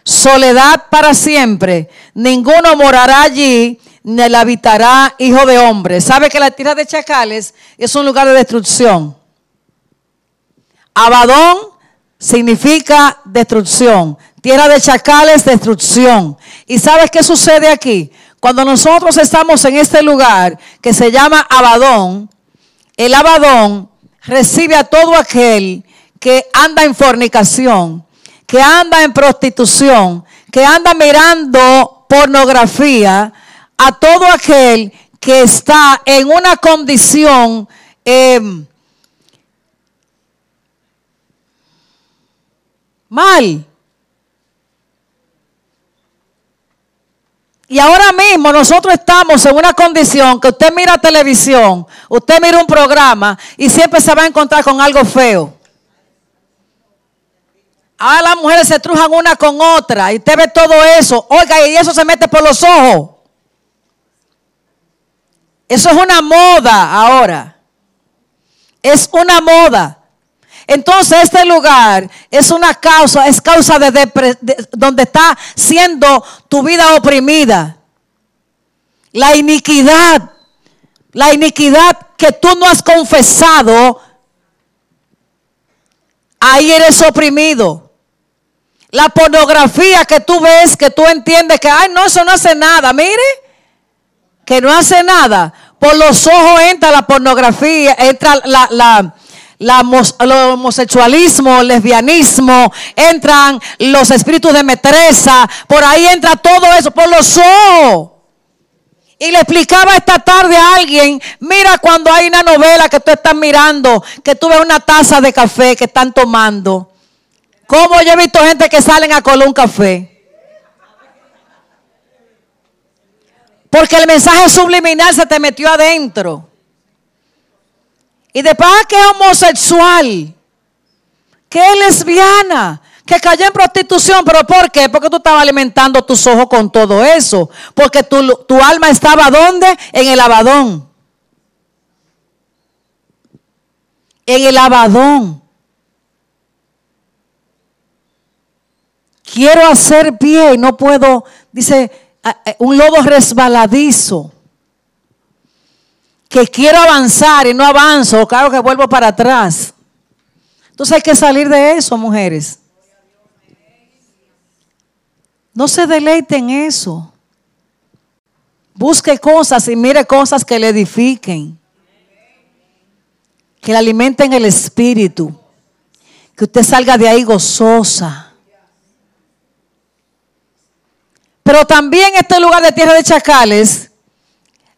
soledad para siempre, ninguno morará allí, ni la habitará hijo de hombre. ¿Sabe que la tierra de chacales es un lugar de destrucción? Abadón significa destrucción. Tierra de chacales, destrucción. ¿Y sabes qué sucede aquí? Cuando nosotros estamos en este lugar que se llama Abadón, el Abadón recibe a todo aquel que anda en fornicación, que anda en prostitución, que anda mirando pornografía, a todo aquel que está en una condición em, mal. Y ahora mismo nosotros estamos en una condición que usted mira televisión, usted mira un programa y siempre se va a encontrar con algo feo. Ahora las mujeres se trujan una con otra y usted ve todo eso. Oiga, y eso se mete por los ojos. Eso es una moda ahora. Es una moda. Entonces este lugar es una causa, es causa de, donde está siendo tu vida oprimida. La iniquidad, la iniquidad que tú no has confesado, ahí eres oprimido. La pornografía que tú ves, que tú entiendes que, ay, no, eso no hace nada. Mire, que no hace nada, por los ojos entra la pornografía, entra la, el homosexualismo, el lesbianismo, entran los espíritus de metresa, por ahí entra todo eso, por los ojos. Y le explicaba esta tarde a alguien, mira cuando hay una novela que tú estás mirando, que tú ves una taza de café que están tomando. ¿Cómo yo he visto gente que salen a colar un café? Porque el mensaje subliminal se te metió adentro. Y después que es homosexual, que es lesbiana, que cayó en prostitución. ¿Pero por qué? Porque tú estabas alimentando tus ojos con todo eso. Porque tu, tu alma estaba ¿dónde? En el abadón. En el abadón. Quiero hacer pie y no puedo, dice un lodo resbaladizo. Que quiero avanzar y no avanzo, claro que vuelvo para atrás. Entonces hay que salir de eso, mujeres. No se deleite en eso. Busque cosas y mire cosas que le edifiquen. Que le alimenten el espíritu. Que usted salga de ahí gozosa. Pero también este lugar de tierra de chacales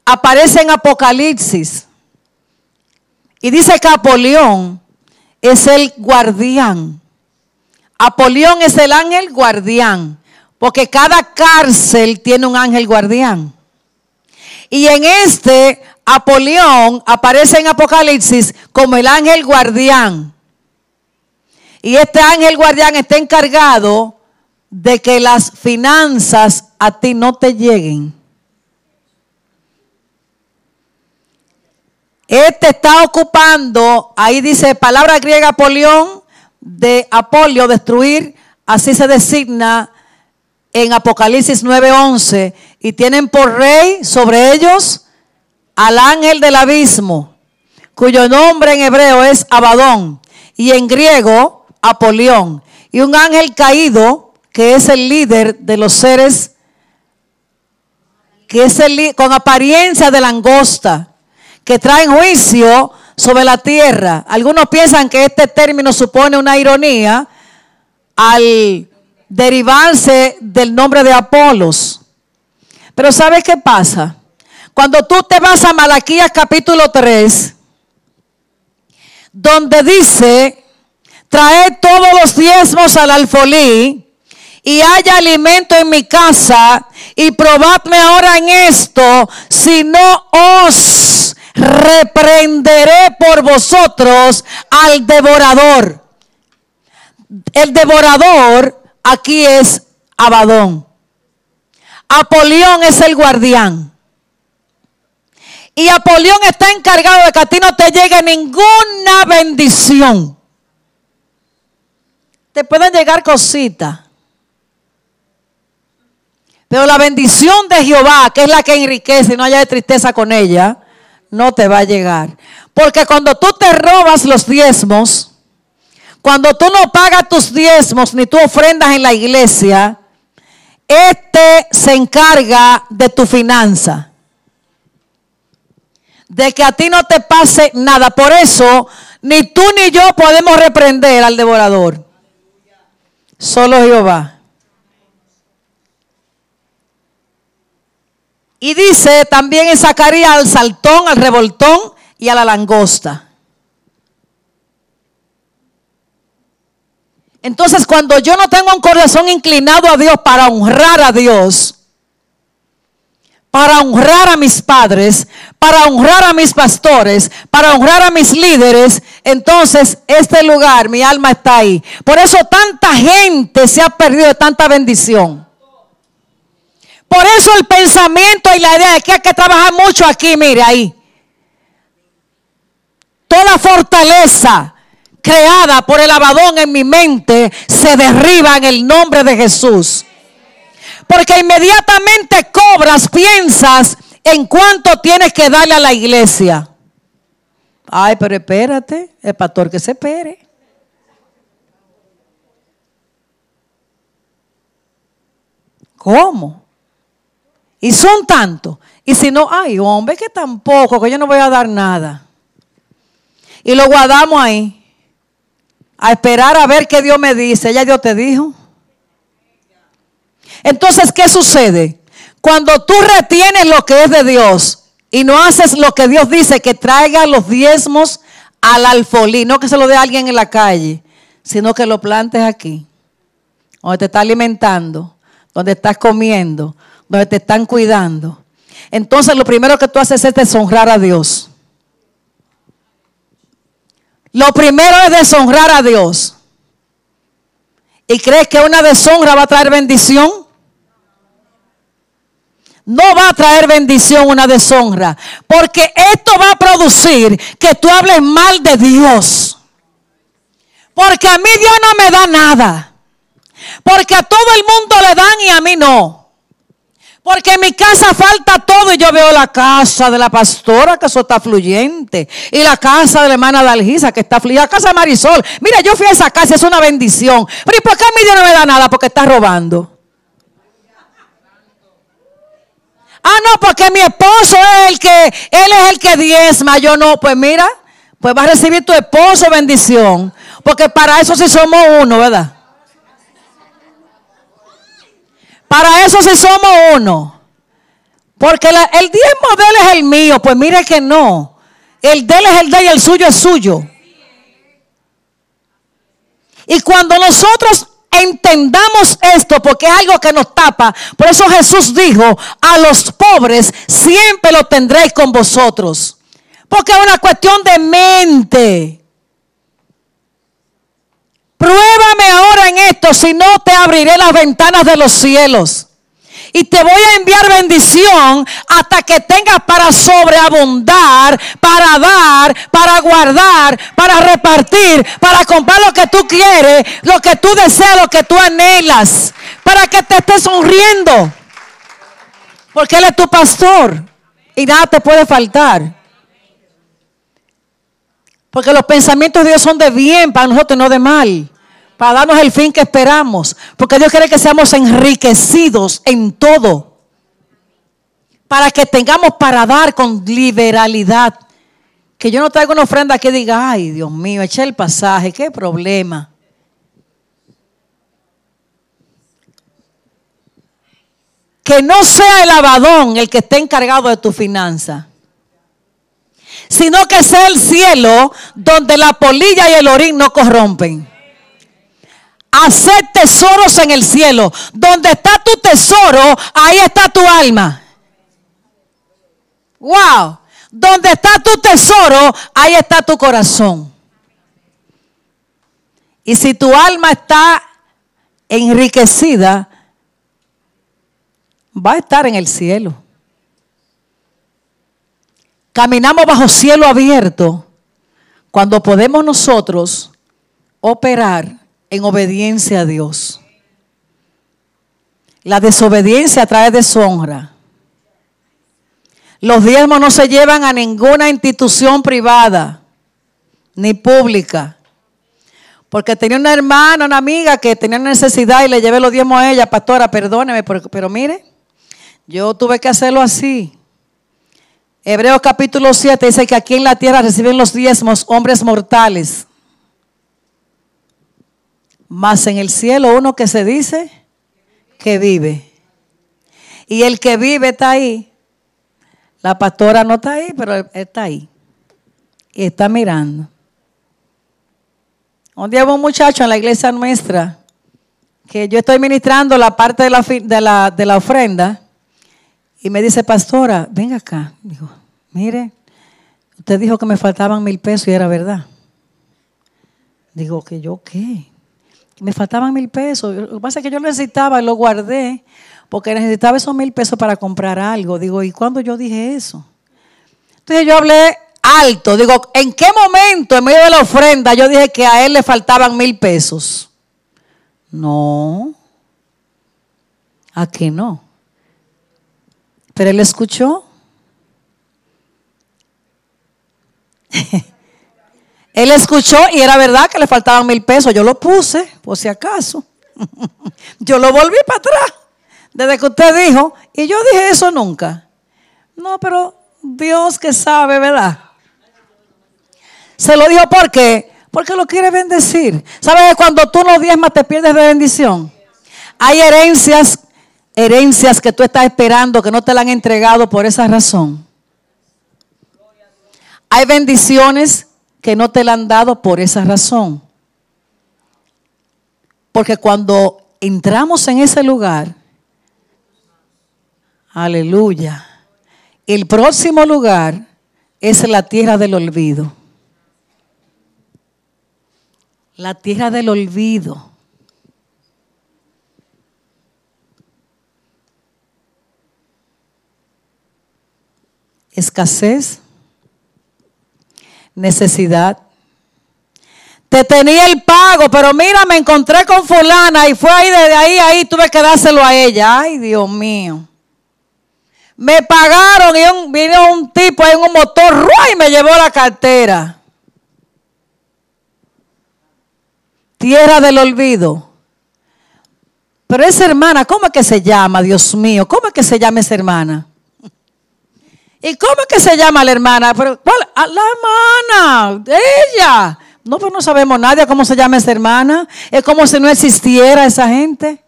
aparece en Apocalipsis. Y dice que Apolión es el guardián. Apolión es el ángel guardián. Porque cada cárcel tiene un ángel guardián. Y en este Apolión aparece en Apocalipsis como el ángel guardián. Y este ángel guardián está encargado de que las finanzas a ti no te lleguen. Este está ocupando, ahí dice palabra griega apolión, de apolio, destruir, así se designa en Apocalipsis 9:11, y tienen por rey sobre ellos al ángel del abismo, cuyo nombre en hebreo es Abadón, y en griego Apolión, y un ángel caído que es el líder de los seres, que es el con apariencia de langosta, que traen juicio sobre la tierra. Algunos piensan que este término supone una ironía al derivarse del nombre de Apolos. Pero ¿sabes qué pasa? Cuando tú te vas a Malaquías capítulo 3, donde dice, traed todos los diezmos al alfolí y haya alimento en mi casa y probadme ahora en esto, si no os reprenderé por vosotros al devorador. El devorador aquí es Abadón. Apolión es el guardián. Y Apolión está encargado de que a ti no te llegue ninguna bendición. Te pueden llegar cositas. Pero la bendición de Jehová, que es la que enriquece y no haya tristeza con ella, no te va a llegar. Porque cuando tú te robas los diezmos, cuando tú no pagas tus diezmos ni tú ofrendas en la iglesia, este se encarga de tu finanza. De que a ti no te pase nada. Por eso, ni tú ni yo podemos reprender al devorador. Solo Jehová. Y dice también en Zacarías al saltón, al revoltón y a la langosta. Entonces cuando yo no tengo un corazón inclinado a Dios para honrar a Dios, para honrar a mis padres, para honrar a mis pastores, para honrar a mis líderes, entonces este lugar, mi alma está ahí. Por eso tanta gente se ha perdido de tanta bendición. Por eso el pensamiento y la idea de que hay que trabajar mucho aquí, mire ahí. Toda fortaleza creada por el abadón en mi mente se derriba en el nombre de Jesús. Porque inmediatamente cobras, piensas en cuánto tienes que darle a la iglesia. Ay, pero espérate, el pastor que se espere. ¿Cómo? Y son tantos. Y si no, ay, hombre, que tampoco, que yo no voy a dar nada. Y lo guardamos ahí. A esperar a ver qué Dios me dice. Ya Dios te dijo. Entonces, ¿qué sucede? Cuando tú retienes lo que es de Dios y no haces lo que Dios dice, que traiga los diezmos al alfolí, no que se lo dé a alguien en la calle, sino que lo plantes aquí, donde te está alimentando, donde estás comiendo, donde te están cuidando. Entonces lo primero que tú haces es deshonrar a Dios. Lo primero es deshonrar a Dios. ¿Y crees que una deshonra va a traer bendición? No va a traer bendición una deshonra. Porque esto va a producir que tú hables mal de Dios. Porque a mí Dios no me da nada. Porque a todo el mundo le dan y a mí no. Porque en mi casa falta todo y yo veo la casa de la pastora que eso está fluyente. Y la casa de la hermana Dalgisa que está fluyente. La casa de Marisol. Mira, yo fui a esa casa, es una bendición. Pero ¿y por qué a mí Dios no me da nada? Porque está robando. Ah, no, porque mi esposo es el que, él es el que diezma, yo no. Pues mira, pues va a recibir tu esposo bendición. Porque para eso sí somos uno, ¿verdad? Para eso sí somos uno. Porque el diezmo de es el mío. Pues mire que no. El de él es el de y el suyo es suyo. Y cuando nosotros entendamos esto, porque es algo que nos tapa, por eso Jesús dijo, a los pobres siempre lo tendréis con vosotros. Porque es una cuestión de mente. Pruébame ahora en esto, si no te abriré las ventanas de los cielos. Y te voy a enviar bendición hasta que tengas para sobreabundar, para dar, para guardar, para repartir, para comprar lo que tú quieres, lo que tú deseas, lo que tú anhelas, para que te estés sonriendo. Porque Él es tu pastor y nada te puede faltar. Porque los pensamientos de Dios son de bien para nosotros, no de mal. Para darnos el fin que esperamos. Porque Dios quiere que seamos enriquecidos en todo. Para que tengamos para dar con liberalidad. Que yo no traiga una ofrenda que diga, ay Dios mío, eché el pasaje, qué problema. Que no sea el abadón el que esté encargado de tu finanza sino que sea el cielo donde la polilla y el orín no corrompen. Hacer tesoros en el cielo. Donde está tu tesoro, ahí está tu alma. Wow. Donde está tu tesoro, ahí está tu corazón. Y si tu alma está enriquecida, va a estar en el cielo. Caminamos bajo cielo abierto cuando podemos nosotros operar en obediencia a Dios. La desobediencia trae deshonra. Los diezmos no se llevan a ninguna institución privada ni pública. Porque tenía una hermana, una amiga que tenía necesidad y le llevé los diezmos a ella, pastora, perdóneme, pero, pero mire, yo tuve que hacerlo así. Hebreos capítulo 7 dice que aquí en la tierra reciben los diezmos hombres mortales. Más en el cielo uno que se dice que vive. Y el que vive está ahí. La pastora no está ahí, pero está ahí. Y está mirando. Un día hubo un muchacho en la iglesia nuestra que yo estoy ministrando la parte de la, de la, de la ofrenda y me dice, pastora, venga acá. Digo, mire, usted dijo que me faltaban mil pesos y era verdad. Digo, ¿que yo qué? Me faltaban mil pesos. Lo que pasa es que yo necesitaba lo guardé porque necesitaba esos mil pesos para comprar algo. Digo, ¿y cuándo yo dije eso? Entonces yo hablé alto. Digo, ¿en qué momento en medio de la ofrenda yo dije que a él le faltaban mil pesos? No. Aquí no. Pero él escuchó. él escuchó y era verdad que le faltaban mil pesos. Yo lo puse, por si acaso. yo lo volví para atrás. Desde que usted dijo, y yo dije eso nunca. No, pero Dios que sabe, ¿verdad? Se lo dijo porque porque lo quiere bendecir. ¿Sabes que cuando tú no diezmas te pierdes de bendición? Hay herencias herencias que tú estás esperando que no te la han entregado por esa razón. Hay bendiciones que no te la han dado por esa razón. Porque cuando entramos en ese lugar, aleluya, el próximo lugar es la tierra del olvido. La tierra del olvido. Escasez, necesidad. Te tenía el pago, pero mira, me encontré con fulana y fue ahí, desde ahí, ahí tuve que dárselo a ella. Ay, Dios mío. Me pagaron y vino un tipo en un motor y me llevó la cartera. Tierra del olvido. Pero esa hermana, ¿cómo es que se llama? Dios mío, ¿cómo es que se llama esa hermana? ¿Y cómo es que se llama la hermana? ¿Pero cuál? Ah, la hermana, ella. No, pues no sabemos nadie cómo se llama esa hermana. Es como si no existiera esa gente.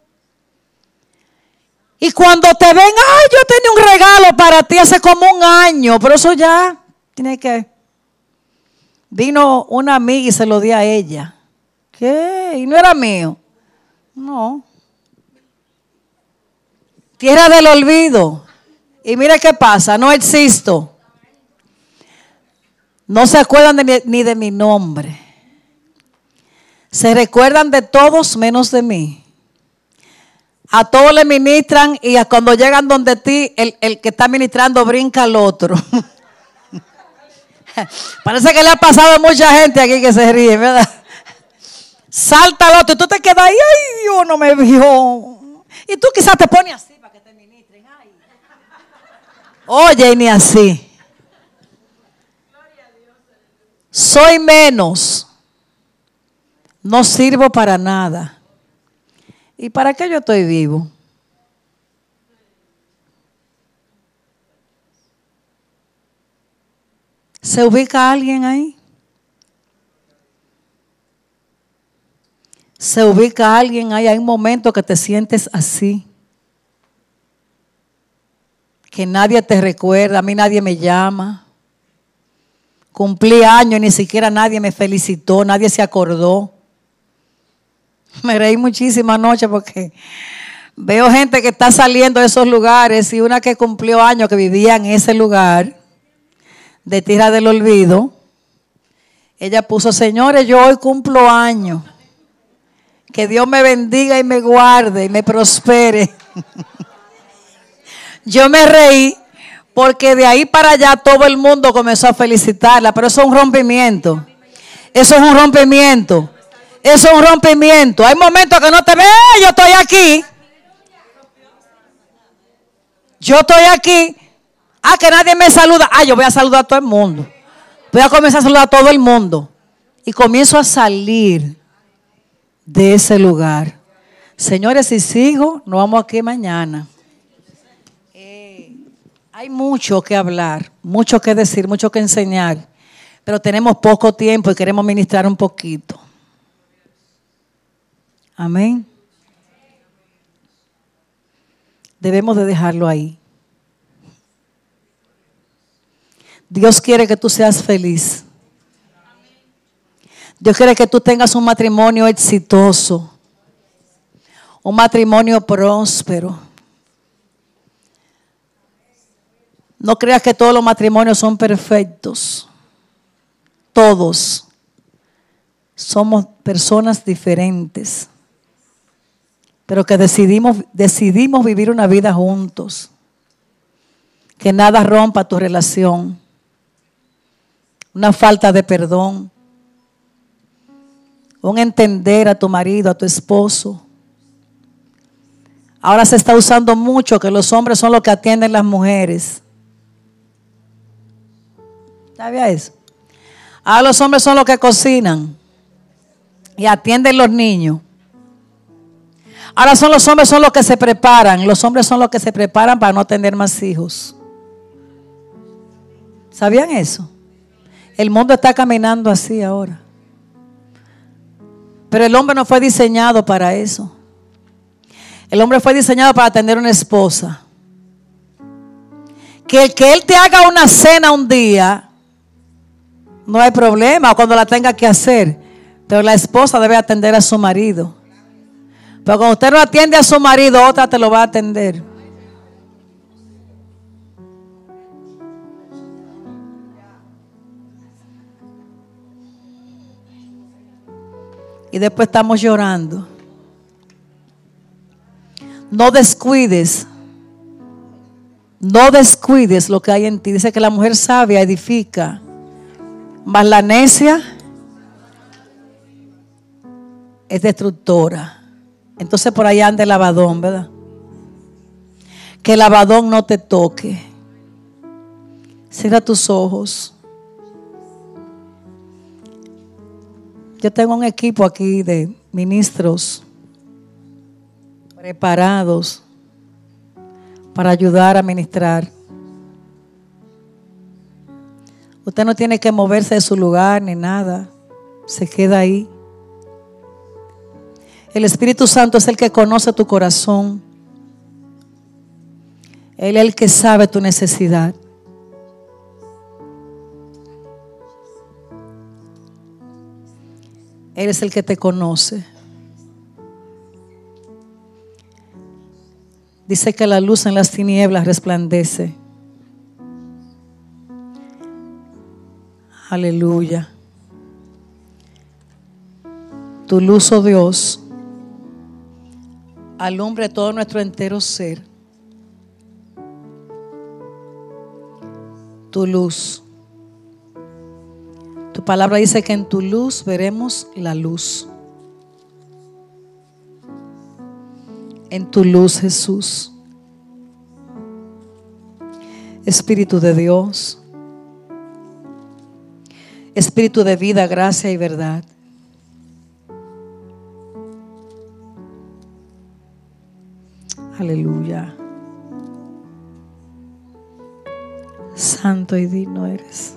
Y cuando te ven, ay, yo tenía un regalo para ti hace como un año, pero eso ya tiene que. Vino una amiga y se lo di a ella. ¿Qué? Y no era mío. No. Tierra del olvido. Y mire qué pasa, no existo. No se acuerdan ni de mi nombre. Se recuerdan de todos menos de mí. A todos le ministran y cuando llegan donde ti, el, el que está ministrando brinca al otro. Parece que le ha pasado a mucha gente aquí que se ríe, ¿verdad? Salta al otro y tú te quedas ahí, ay Dios no me vio. Y tú quizás te pones así. Oye, ni así. Soy menos. No sirvo para nada. ¿Y para qué yo estoy vivo? ¿Se ubica alguien ahí? ¿Se ubica alguien ahí? Hay un momento que te sientes así que nadie te recuerda, a mí nadie me llama. Cumplí años y ni siquiera nadie me felicitó, nadie se acordó. Me reí muchísima noche porque veo gente que está saliendo de esos lugares y una que cumplió años que vivía en ese lugar de tierra del olvido. Ella puso, señores, yo hoy cumplo años. Que Dios me bendiga y me guarde y me prospere. yo me reí porque de ahí para allá todo el mundo comenzó a felicitarla, pero eso es un rompimiento. Eso es un rompimiento. Eso es un rompimiento. Hay momentos que no te ve, yo estoy aquí. Yo estoy aquí. Ah, que nadie me saluda. Ah, yo voy a saludar a todo el mundo. Voy a comenzar a saludar a todo el mundo. Y comienzo a salir de ese lugar. Señores, si sigo, nos vamos aquí mañana. Hay mucho que hablar, mucho que decir, mucho que enseñar, pero tenemos poco tiempo y queremos ministrar un poquito. Amén. Debemos de dejarlo ahí. Dios quiere que tú seas feliz. Dios quiere que tú tengas un matrimonio exitoso, un matrimonio próspero. No creas que todos los matrimonios son perfectos. Todos somos personas diferentes, pero que decidimos, decidimos vivir una vida juntos. Que nada rompa tu relación. Una falta de perdón un entender a tu marido, a tu esposo. Ahora se está usando mucho que los hombres son los que atienden las mujeres. ¿Sabía eso? Ahora los hombres son los que cocinan y atienden los niños. Ahora son los hombres son los que se preparan. Los hombres son los que se preparan para no tener más hijos. ¿Sabían eso? El mundo está caminando así ahora. Pero el hombre no fue diseñado para eso. El hombre fue diseñado para tener una esposa. Que el que él te haga una cena un día, no hay problema, cuando la tenga que hacer. Pero la esposa debe atender a su marido. Pero cuando usted no atiende a su marido, otra te lo va a atender. y después estamos llorando. No descuides, no descuides lo que hay en ti. Dice que la mujer sabia edifica, mas la necia es destructora. Entonces por ahí anda el lavadón, ¿verdad? Que el lavadón no te toque. Cierra tus ojos. Yo tengo un equipo aquí de ministros preparados para ayudar a ministrar. Usted no tiene que moverse de su lugar ni nada. Se queda ahí. El Espíritu Santo es el que conoce tu corazón. Él es el que sabe tu necesidad. Él es el que te conoce. Dice que la luz en las tinieblas resplandece. Aleluya. Tu luz, oh Dios, alumbre todo nuestro entero ser. Tu luz. Tu palabra dice que en tu luz veremos la luz. En tu luz, Jesús. Espíritu de Dios. Espíritu de vida, gracia y verdad. Aleluya. Santo y digno eres.